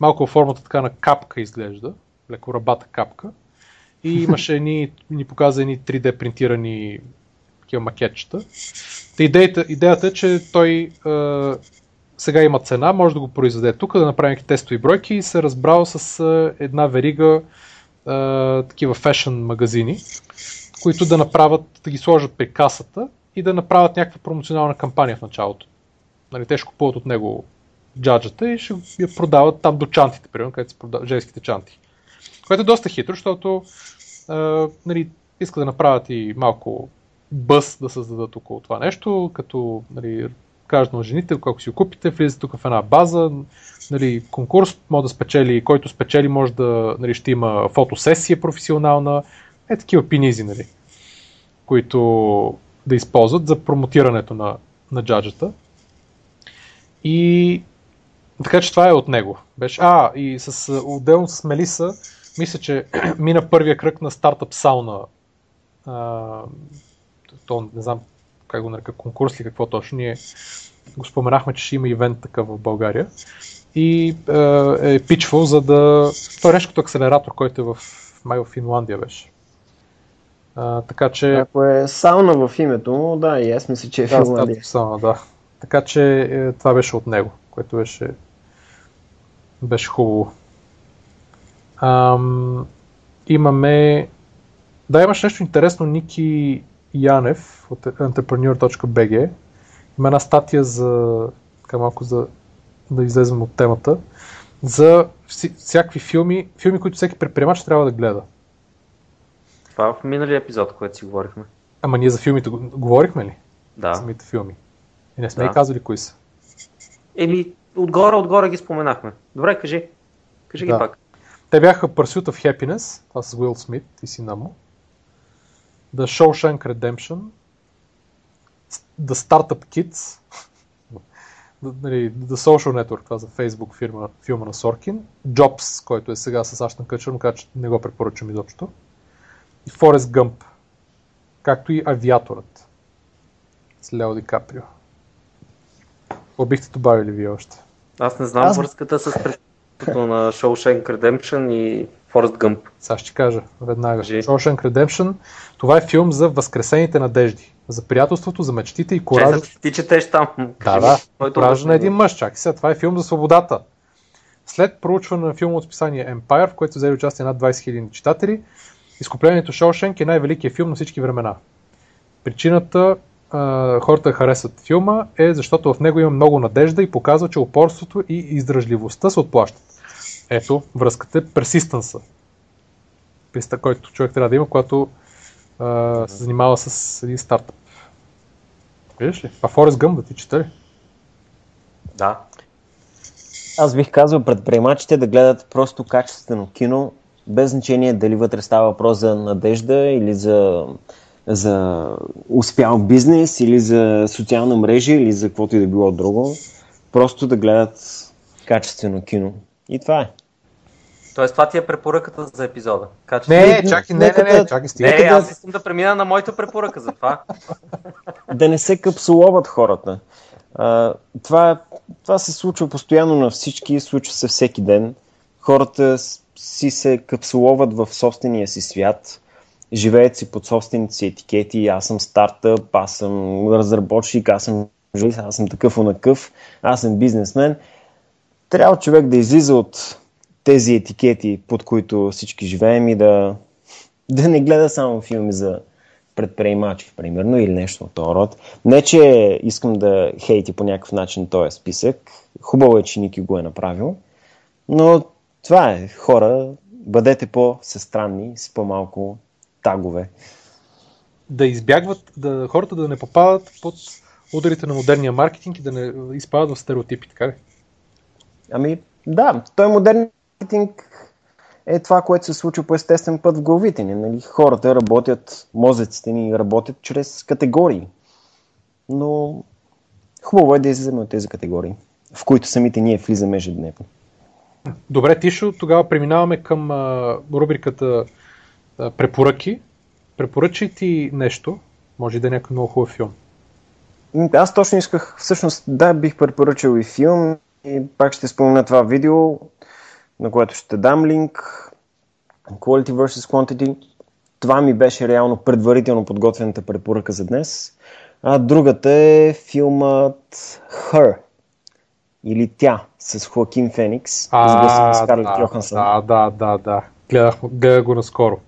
Малко формата така на капка изглежда, леко рабата капка. И имаше ни, ни показа едни 3D принтирани такива макетчета. идеята, идеята е, че той е, сега има цена, може да го произведе тук, да направим тестови бройки и се разбрал с е, една верига е, такива фешън магазини, които да направят, да ги сложат при касата и да направят някаква промоционална кампания в началото. Нали, те ще купуват от него джаджата и ще я продават там до чантите, примерно, където се продават женските чанти. Което е доста хитро, защото е, нали, иска да направят и малко бъс да създадат около това нещо, като нали, кажат на жените, ако си купите, влизате тук в една база, нали, конкурс, може да спечели, който спечели може да, нали, ще има фотосесия професионална, е такива пинизи, нали, които да използват за промотирането на, на джаджата. И така че това е от него. Беше, а, и с, отделно с Мелиса, мисля, че мина първия кръг на стартъп сауна. А, то не знам как го нарека, конкурс или какво точно. Ние го споменахме, че ще има ивент такъв в България. И е, е пичвал, за да... Това е нещо акселератор, който е в май в Финландия беше. А, така че... Ако е сауна в името му, да, и аз мисля, че е да, Финландия. Да, сауна, да. Така че е, това беше от него, което беше, беше хубаво. Ам, имаме... Да, имаш нещо интересно, Ники Янев от entrepreneur.bg. Има една статия за, така малко за да излезем от темата, за всякакви филми, филми, които всеки предприемач трябва да гледа. Това в миналия епизод, който си говорихме. Ама ние за филмите говорихме ли? Да. Самите филми. И не сме да. казали кои са. Еми, отгоре, отгоре ги споменахме. Добре, кажи. Кажи да. ги пак. Те бяха Pursuit of Happiness, това с Уил Смит и сина му. The Shawshank Redemption, The Startup Kids, нали, The Social Network, това за Facebook фирма, филма на Соркин, Jobs, който е сега с Аштън Къчър, но че не го препоръчвам изобщо, и Форест Гъмп, както и Авиаторът с Лео Ди Каприо. Какво бихте добавили вие още? Аз не знам Аз... връзката с препоръката на Shawshank Redemption и Форест Гъмп. Сега ще кажа веднага. Shawshank Redemption, това е филм за възкресените надежди за приятелството, за мечтите и коража. Че, ти четеш там. Да, да. Коража на един мъж. Чакай сега, това е филм за свободата. След проучване на филмовото списание Empire, в което взели участие над 20 000 читатели, Изкуплението Шоушенк е най-великият филм на всички времена. Причината а, хората харесват филма е защото в него има много надежда и показва, че упорството и издръжливостта се отплащат. Ето, връзката е персистенса. Писта, който човек трябва да има, когато а, се занимава с един стартъп. Виждаш ли? А Форест Гъм да ти чете ли? Да. Аз бих казал предприемачите да гледат просто качествено кино, без значение дали вътре става въпрос за надежда или за, за успял бизнес, или за социална мрежа, или за каквото и да било друго. Просто да гледат качествено кино. И това е. Тоест, това ти е препоръката за епизода. Качество. Не, чакай, не, не, не, чакай, стига. Не, аз искам да премина на моята препоръка за това. да не се капсуловат хората. А, това, това се случва постоянно на всички, случва се всеки ден. Хората си се капсуловат в собствения си свят, живеят си под собствените си етикети. Аз съм стартъп, аз съм разработчик, аз съм журналист, аз съм такъв онакъв, аз съм бизнесмен. Трябва човек да излиза от тези етикети, под които всички живеем и да, да не гледа само филми за предприемачи, примерно, или нещо от този род. Не, че искам да хейти по някакъв начин този списък. Хубаво е, че Ники го е направил. Но това е. Хора, бъдете по-сестранни, с по-малко тагове. Да избягват, да, хората да не попадат под ударите на модерния маркетинг и да не изпадат в стереотипи, така ли? Ами, да, той модерен маркетинг е това, което се случва по естествен път в главите ни. Нали? Хората работят, мозъците ни работят чрез категории. Но хубаво е да излизаме от тези категории, в които самите ние влизаме ежедневно. Добре, Тишо, тогава преминаваме към а, рубриката препоръки. Препоръчай ти нещо, може да е някой много хубав филм. Аз точно исках, всъщност, да, бих препоръчал и филм и пак ще спомня това видео, на което ще дам линк. Quality vs. Quantity. Това ми беше реално предварително подготвената препоръка за днес. А другата е филмът Her или Тя с Хоакин Феникс. А, Скарлет да, Йохансън. Да, да, да, да. Гледах, гледах го наскоро.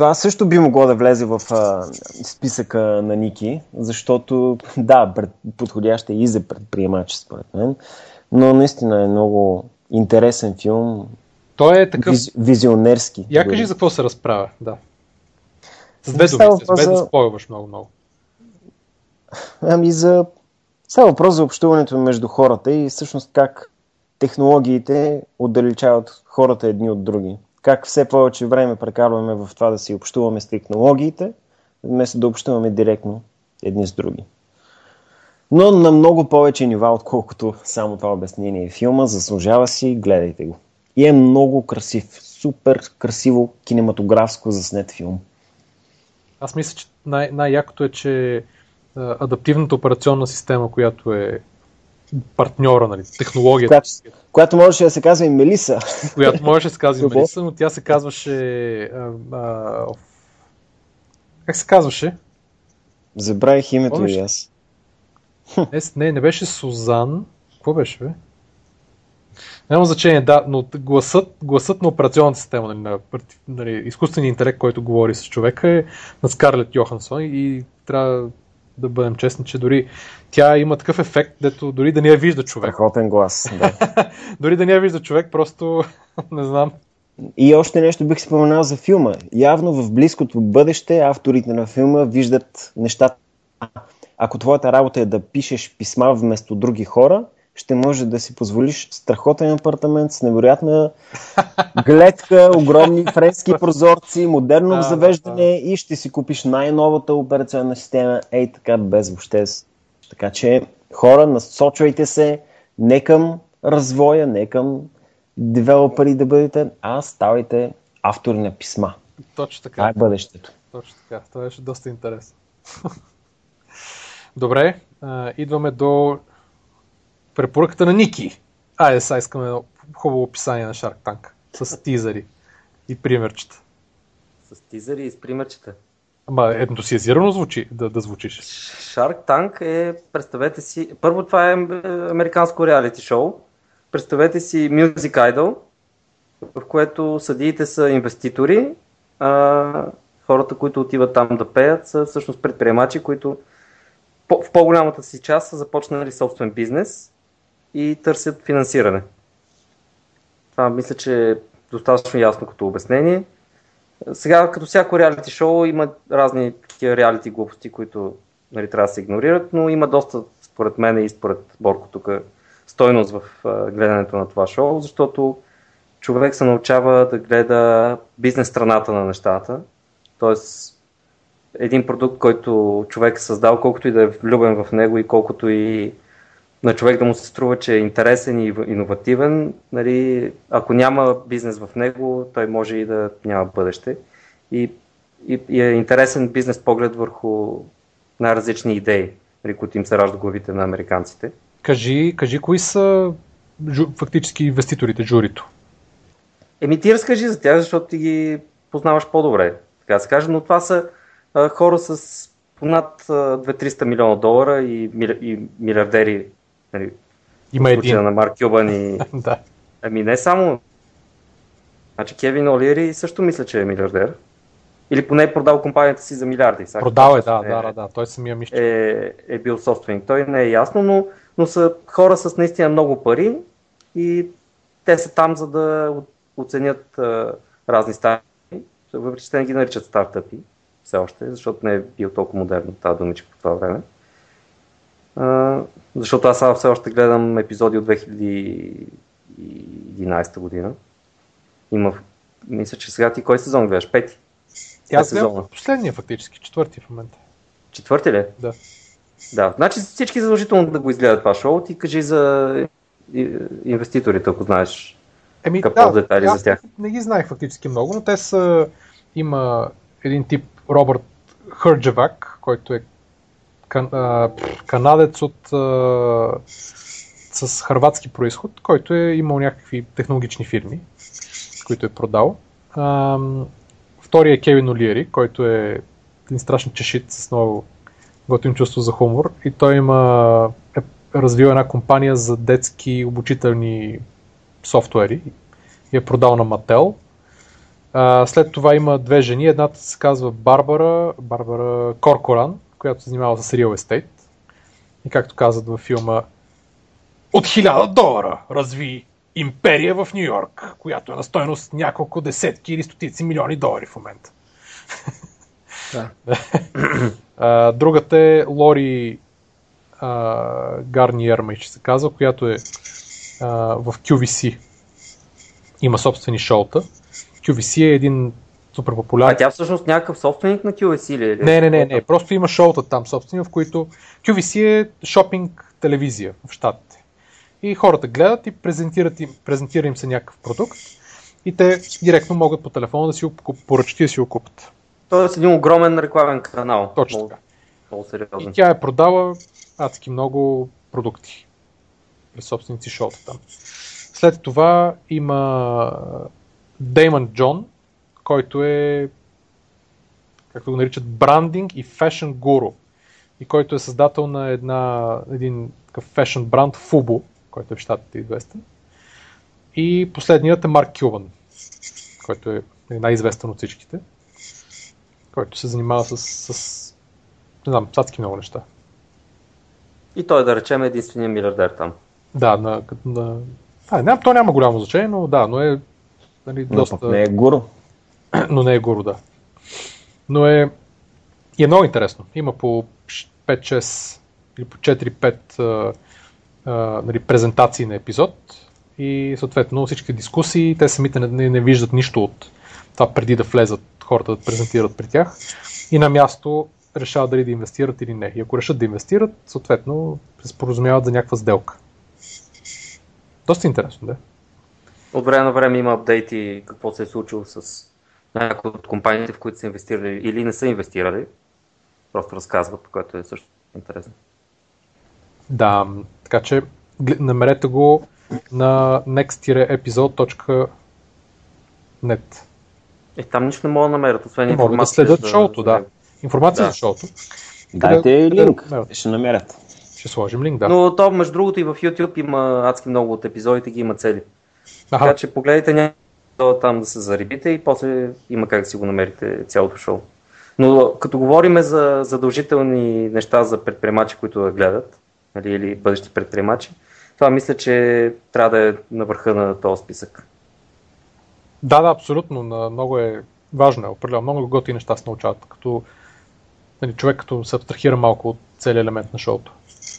Това също би могло да влезе в а, списъка на Ники, защото да, подходящ е и за предприемачи според мен, но наистина е много интересен филм. Той е такъв... Виз, визионерски. Я кажи за какво се разправя, да. С две думи, без да спойваш много-много. Ами за... Става въпрос за общуването между хората и всъщност как технологиите отдалечават хората едни от други. Как все повече време прекарваме в това да си общуваме с технологиите, вместо да общуваме директно едни с други но на много повече нива, отколкото само това обяснение е филма. Заслужава си, гледайте го. И е много красив, супер красиво кинематографско заснет филм. Аз мисля, че най- най-якото е, че адаптивната операционна система, която е партньора, нали, технологията. Която, която можеше да се казва и Мелиса. Която можеше да се казва и Мелиса, но тя се казваше... А, а, как се казваше? Забравих името и аз. Не, не, не беше Сузан. Какво беше, бе? Няма значение, да, но гласът, гласът на операционната система, нали, на нали, изкуствения интелект, който говори с човека е на Скарлет Йохансон и трябва да бъдем честни, че дори тя има такъв ефект, дето дори да не я вижда човек. Страхотен глас, да. дори да не я вижда човек, просто не знам. И още нещо бих споменал за филма. Явно в близкото бъдеще авторите на филма виждат нещата ако твоята работа е да пишеш писма вместо други хора, ще може да си позволиш страхотен апартамент с невероятна гледка, огромни френски прозорци, модерно да, завеждане да, да. и ще си купиш най-новата операционна система, ей така, без въобще. Така че, хора, насочвайте се не към развоя, не към девелопери да бъдете, а ставайте автори на писма. Точно така. Това е бъдещето. Точно така. Това беше доста интересно. Добре, идваме до препоръката на Ники. Айде, сега искаме едно хубаво описание на Shark Tank с тизъри и примерчета. С тизъри и с примерчета. Ама ентусиазирано звучи да, да звучиш. Shark Tank е, представете си, първо това е американско реалити шоу. Представете си Music Idol, в което съдиите са инвеститори, а хората, които отиват там да пеят, са всъщност предприемачи, които в по-голямата си част са започнали собствен бизнес и търсят финансиране. Това мисля, че е достатъчно ясно като обяснение. Сега, като всяко реалити шоу, има разни такива реалити глупости, които нали, трябва да се игнорират, но има доста, според мен и според Борко тук, стойност в гледането на това шоу, защото човек се научава да гледа бизнес страната на нещата. Тоест, един продукт, който човек е създал, колкото и да е влюбен в него и колкото и на човек да му се струва, че е интересен и иновативен, нали, ако няма бизнес в него, той може и да няма бъдеще. И, и, и е интересен бизнес поглед върху най-различни идеи, нали, които им се ражда главите на американците. Кажи, кажи кои са жу, фактически инвеститорите, журито? Еми ти разкажи за тях, защото ти ги познаваш по-добре, така да се каже, но това са а, хора с понад 2-300 милиона долара и, и милиардери Нали, Има един. на Марк Кюбан и... да. Ами не само... Значи Кевин Олиери също мисля, че е милиардер. Или поне е продал компанията си за милиарди. Сега, продал е, да, е, да, да, да, той самия мисля. Е, е бил собственик. Той не е ясно, но, но са хора с наистина много пари и те са там, за да оценят а, разни старти. Въпреки, че те не ги наричат стартъпи все още, защото не е бил толкова модерно тази думичка по това време. А, защото аз все още гледам епизоди от 2011 година. Има, мисля, че сега ти кой сезон гледаш? Пети? Аз гледам последния фактически, четвърти в момента. Четвърти ли? Да. Да, значи всички задължително да го изгледат това шоу. Ти кажи за инвеститорите, ако знаеш Еми, да, детайли за тях. Не ги знаех фактически много, но те са... Има един тип Робърт Хърджевак, който е кан, а, канадец от, а, с хрватски происход, който е имал някакви технологични фирми, които е продал. А, втория е Кевин Олиери, който е един страшен чешит с много готин чувство за хумор и той има е развил една компания за детски обучителни софтуери и е продал на Мател. След това има две жени. Едната се казва Барбара, Барбара Коркоран, която се занимава с real estate. И както казват във филма, от 1000 долара разви империя в Нью Йорк, която е на стойност няколко десетки или стотици милиони долари в момента. Да. Другата е Лори Гарниер, май ще се казва, която е а, в QVC. Има собствени шоута. QVC е един супер популярен. А тя всъщност някакъв собственик на QVC ли? Е? Не, не, не, не. Просто има шоута там собствени, в които QVC е шопинг телевизия в Штатите. И хората гледат и презентират им, презентира им се някакъв продукт и те директно могат по телефона да си поръчат и да си го купат. Тоест един огромен рекламен канал. Точно така. Много сериозен. И тя е продава адски много продукти през собственици шоута там. След това има Деймон Джон, който е, както го наричат, брандинг и фешн гуру. И който е създател на една, един такъв фешн бранд Fubu, който е в щатите известен. И последният е Марк Кюбан, който е най-известен от всичките, който се занимава с, с не знам, цацки много неща. И той, да речем, е единствения милиардер там. Да, на, на... А, не, то няма голямо значение, но да, но е нали, доста... Но не е гуру. но не е гуру, да. Но е, е много интересно. Има по 5-6 или по 4-5 нали, презентации на епизод и съответно всички дискусии, те самите не, не виждат нищо от това преди да влезат хората да презентират при тях и на място решават дали да инвестират или не. И ако решат да инвестират, съответно се споразумяват за някаква сделка. Доста интересно, да. От време на време има апдейти какво се е случило с някои от компаниите, в които са инвестирали или не са инвестирали. Просто разказват, което е също интересно. Да, така че намерете го на next-episode.net. Е, там нищо не мога да намерят, освен не могат да следят за... шоуто, да. Информация да. за шоуто. Дайте и линк, да, ще намерят. Ще сложим линк, да. Но то, между другото, и в YouTube има адски много от епизодите, ги има цели. Аха. Така че погледайте някакво там да се зарибите и после има как да си го намерите цялото шоу. Но като говорим за задължителни неща за предприемачи, които да гледат, нали, или бъдещи предприемачи, това мисля, че трябва да е на върха на този списък. Да, да, абсолютно. Много е важно, е определено. Много готини неща се научават, като нали, човек като се абстрахира малко от целият елемент на шоуто.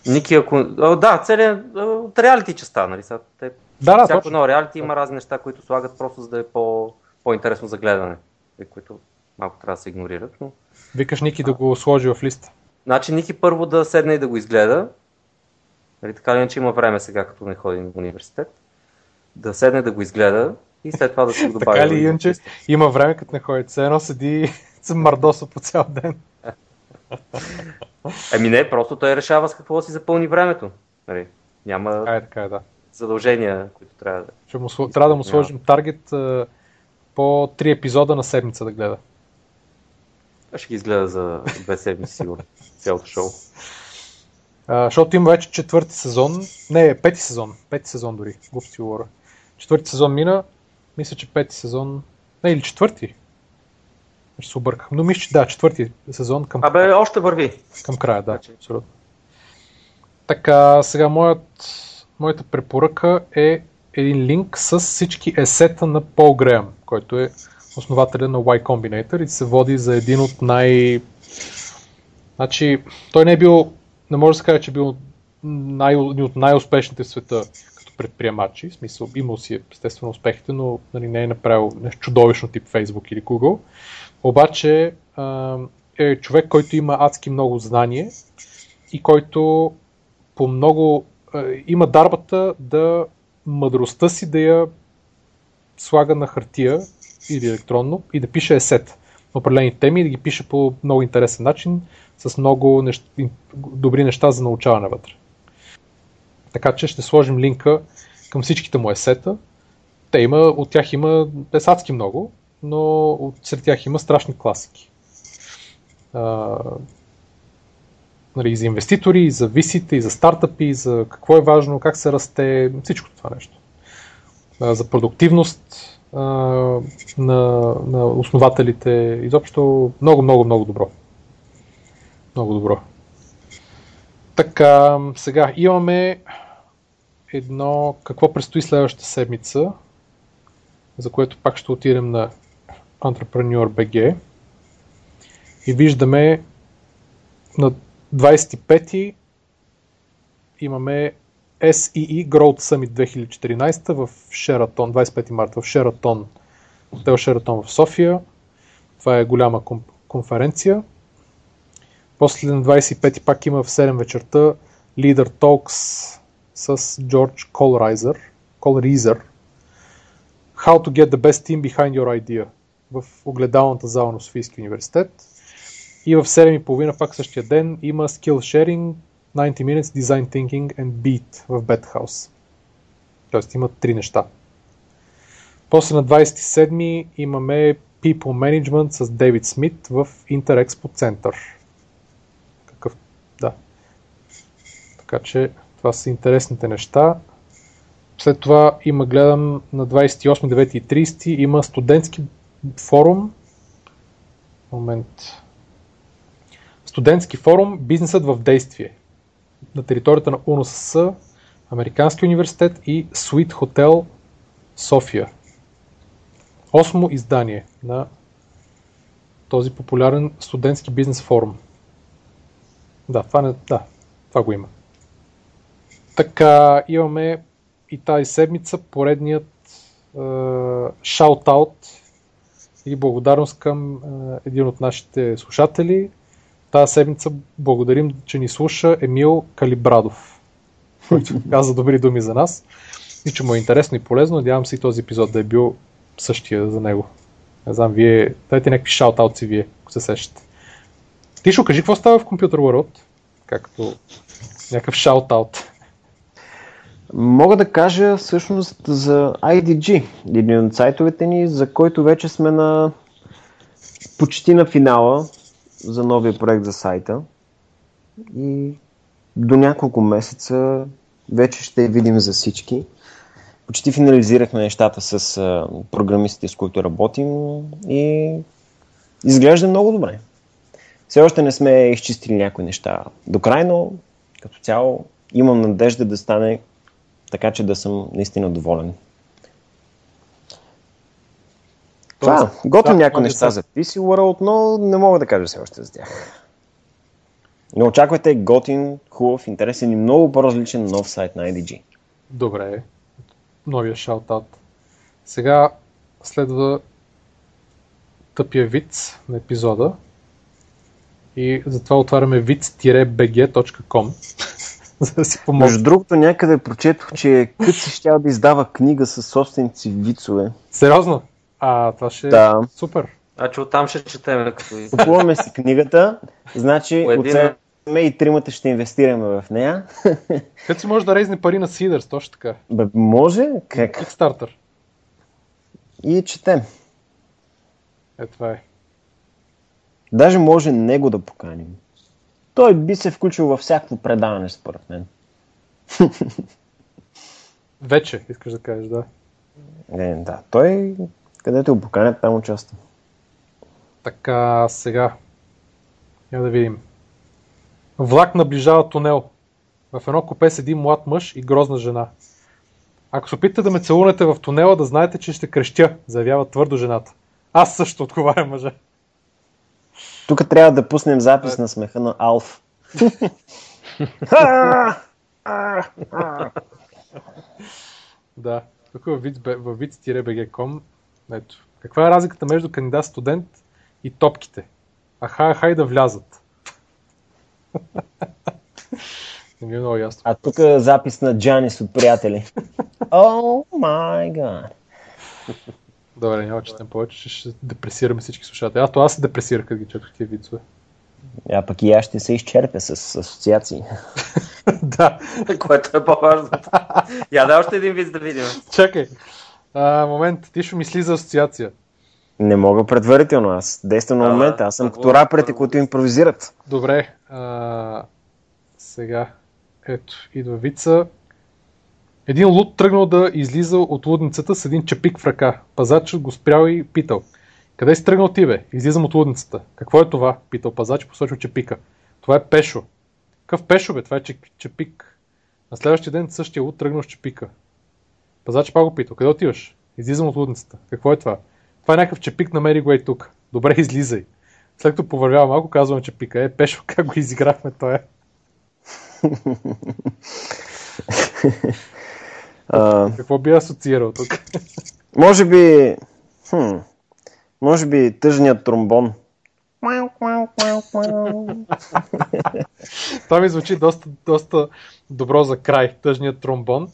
Ники, ако... Да, целият от реалити частта, нали? Са, те... Да, да, Всяко едно реалити има разни неща, които слагат просто за да е по, по-интересно за гледане, които малко трябва да се игнорират. Но... Викаш Ники а... да го сложи в листа. Значи Ники първо да седне и да го изгледа. Нали, така ли иначе има време сега, като не ходи в университет. Да седне да го изгледа и след това да се го добави. така ли иначе има време, като не ходи. Все едно седи с мардоса по цял ден. Ами не, просто той решава с какво да си запълни времето. Нали, няма така е, така е, да. Задължения, които трябва да... Ще му, трябва да му сложим таргет по три епизода на седмица да гледа. Аз ще ги изгледа за две седмици, сигурно. Цялото шоу. А, защото има вече четвърти сезон. Не, пети сезон. Пети сезон дори. Глупости говоря. Четвърти сезон мина. Мисля, че пети сезон. Не, или четвърти. Ще се обърках. Но мисля, че да, четвърти сезон към Абе, още върви. Към края, да, значи. абсолютно. Така, сега моят, моята препоръка е един линк с всички есета на Пол Греъм, който е основателя на Y Combinator и се води за един от най... Значи, той не е бил, не може да се каже, че е бил най, от най-успешните в света като предприемачи. В смисъл, имал си естествено успехите, но нали, не е направил нещо чудовищно тип Facebook или Google. Обаче е човек, който има адски много знание и който по много има дарбата да мъдростта си да я слага на хартия или електронно и да пише есет на определени теми и да ги пише по много интересен начин с много нещ... добри неща за научаване вътре. Така че ще сложим линка към всичките му есета. Те има, от тях има песацки много, но от сред тях има страшни класики. Нали, и за инвеститори, и за висите, и за стартъпи, и за какво е важно, как се расте, всичко това нещо. За продуктивност на, на основателите, изобщо много, много, много добро. Много добро. Така, сега имаме едно, какво предстои следващата седмица, за което пак ще отидем на Entrepreneur BG и виждаме на 25 имаме SEE Growth Summit 2014 в Шератон, 25 марта в Шератон, хотел Шератон в София. Това е голяма конференция. После на 25 пак има в 7 вечерта Leader Talks с Джордж Колрайзер, Колризер. How to get the best team behind your idea в огледалната зала на Софийския университет. И в 7.30 пак същия ден има Skill Sharing, 90 Minutes Design Thinking and Beat в House. Тоест има три неща. После на 27 имаме People Management с Дейвид Смит в Interexpo Center. Какъв? Да. Така че това са интересните неща. След това има, гледам на 28, 9 и 30 има студентски форум. Момент. Студентски форум Бизнесът в действие на територията на УНСС, Американски университет и Sweet Hotel София. Осмо издание на този популярен студентски бизнес форум. Да, това, не, да, това го има. Така, имаме и тази седмица поредният шаут-аут и благодарност към е, един от нашите слушатели. Тази седмица благодарим, че ни слуша Емил Калибрадов, който каза добри думи за нас. и че му е интересно и полезно. Надявам се и този епизод да е бил същия за него. Не знам, вие, дайте някакви шаутаутси вие, ако се сещате. Тишо, кажи какво става в Computer World, както някакъв шаутаут. Мога да кажа всъщност за IDG, един от сайтовете ни, за който вече сме на почти на финала за новия проект за сайта. И до няколко месеца вече ще видим за всички. Почти финализирахме нещата с програмистите, с които работим и изглежда много добре. Все още не сме изчистили някои неща до край, но като цяло имам надежда да стане така, че да съм наистина доволен. Това, готвим да, някои неща за PC World, но не мога да кажа все още за тях. Но очаквайте готин, хубав, интересен и много по-различен нов сайт на IDG. Добре, новия шаутаут. Сега следва тъпия виц на епизода и затова отваряме vic-bg.com за да си помогна. Между другото, някъде прочетох, че Кът си ще да издава книга с собственици вицове. Сериозно? А, това ще да. е супер. Значи оттам ще четем. Като... Купуваме си книгата, значи един... и тримата ще инвестираме в нея. Къде си може да резне пари на Сидърс, точно така. Бе, може? Как? Kickstarter. И четем. Е, това е. Даже може него да поканим. Той би се включил във всяко предаване, според мен. Вече, искаш да кажеш, да. Не, да. Той, където го поканят, там участва. Така, сега. Я да видим. Влак наближава тунел. В едно купе седи млад мъж и грозна жена. Ако се опитате да ме целунете в тунела, да знаете, че ще крещя, заявява твърдо жената. Аз също отговаря мъжа. Тук трябва да пуснем запис на смеха на Алф. да, тук във vic-bg.com ето. Каква е разликата между кандидат студент и топките? Аха, аха и да влязат. Не ми е много ясно. А тук е запис на Джанис от приятели. О май гад. Добре, няма четем повече, ще депресираме всички слушатели. Аз това се депресирах, като ги четох тия вицове. А пък и аз ще се изчерпя с асоциации. да. Което е по-важно. Я да още един виц да видим. Чакай. А, момент, ти ще мисли за асоциация. Не мога предварително, аз действам на момента. Аз съм като раперите, които импровизират. Добре. А, сега, ето, идва вица. Един луд тръгнал да излиза от лудницата с един чепик в ръка. Пазачът го спрял и питал. Къде си тръгнал ти, бе? Излизам от лудницата. Какво е това? Питал пазач, посочил чепика. Това е пешо. Какъв пешо, бе? Това е чепик. На следващия ден същия луд тръгнал с чепика. Пазач пак го питал. Къде отиваш? Излизам от лудницата. Какво е това? Това е някакъв чепик, намери го и тук. Добре, излизай. След като повървява малко, казвам чепика. Е, пешо, как го изиграхме, той е. Uh, Какво би асоциирал тук? Може би... Хм, може би тъжният тромбон. Това ми звучи доста, доста добро за край, тъжният тромбон.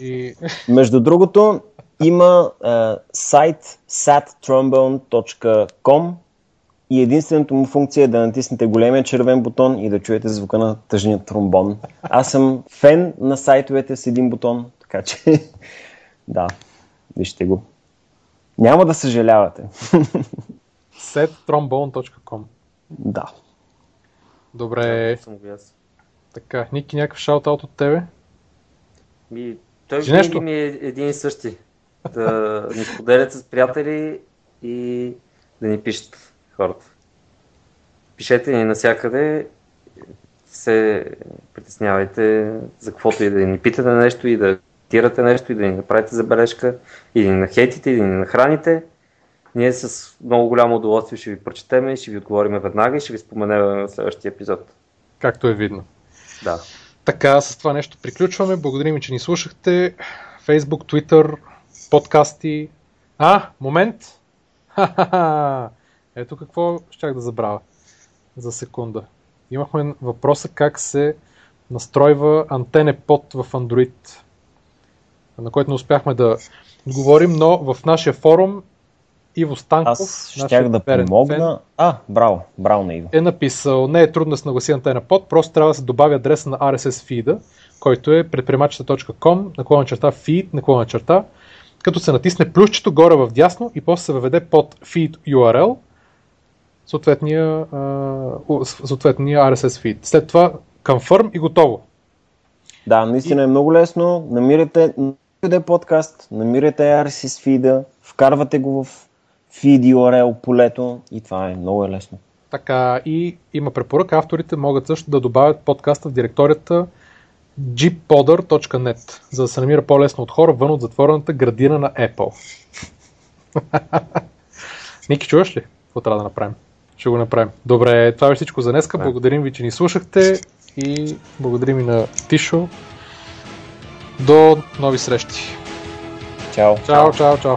И... Между другото, има uh, сайт sattrombone.com и единствената му функция е да натиснете големия червен бутон и да чуете звука на тъжния тромбон. Аз съм фен на сайтовете с един бутон, така че, да, вижте го. Няма да съжалявате. settrombone.com Да. Добре. Така, Ники, някакъв шаут-аут от тебе? Ми, той винаги ми е един и същи. Да ни споделят с приятели и да ни пишат хората. Пишете ни навсякъде, се притеснявайте за каквото и да ни питате нещо и да коментирате нещо и да ни направите забележка, или да ни нахейтите, или да ни нахраните. Ние с много голямо удоволствие ще ви прочетем и ще ви отговорим веднага и ще ви споменем на следващия епизод. Както е видно. Да. Така, с това нещо приключваме. Благодарим, че ни слушахте. Facebook, Twitter, подкасти. А, момент! Ха-ха-ха! Ето какво щях да забравя за секунда. Имахме въпроса как се настройва антене под в Android на който не успяхме да отговорим, но в нашия форум Иво Станков, Аз щях да помогна. Фен, а, браво, браво на Иво. Е написал, не е трудно да се нагласи антена под, просто трябва да се добави адреса на RSS фида, който е предприемачета.com, наклона черта feed, наклона черта, като се натисне плюсчето горе в дясно и после се въведе под feed URL, съответния, съответния RSS feed. След това confirm и готово. Да, наистина и... е много лесно. Намирате къде подкаст, намирате RSS фида, вкарвате го в feed URL полето и това е много е лесно. Така и има препоръка. Авторите могат също да добавят подкаста в директорията gpodder.net, за да се намира по-лесно от хора вън от затворената градина на Apple. Ники, чуваш ли? Какво трябва да направим? Ще го направим. Добре, това е всичко за днеска. Благодарим ви, че ни слушахте и благодарим и на Тишо. До нови срещи. Чао. Чао, чао, чао.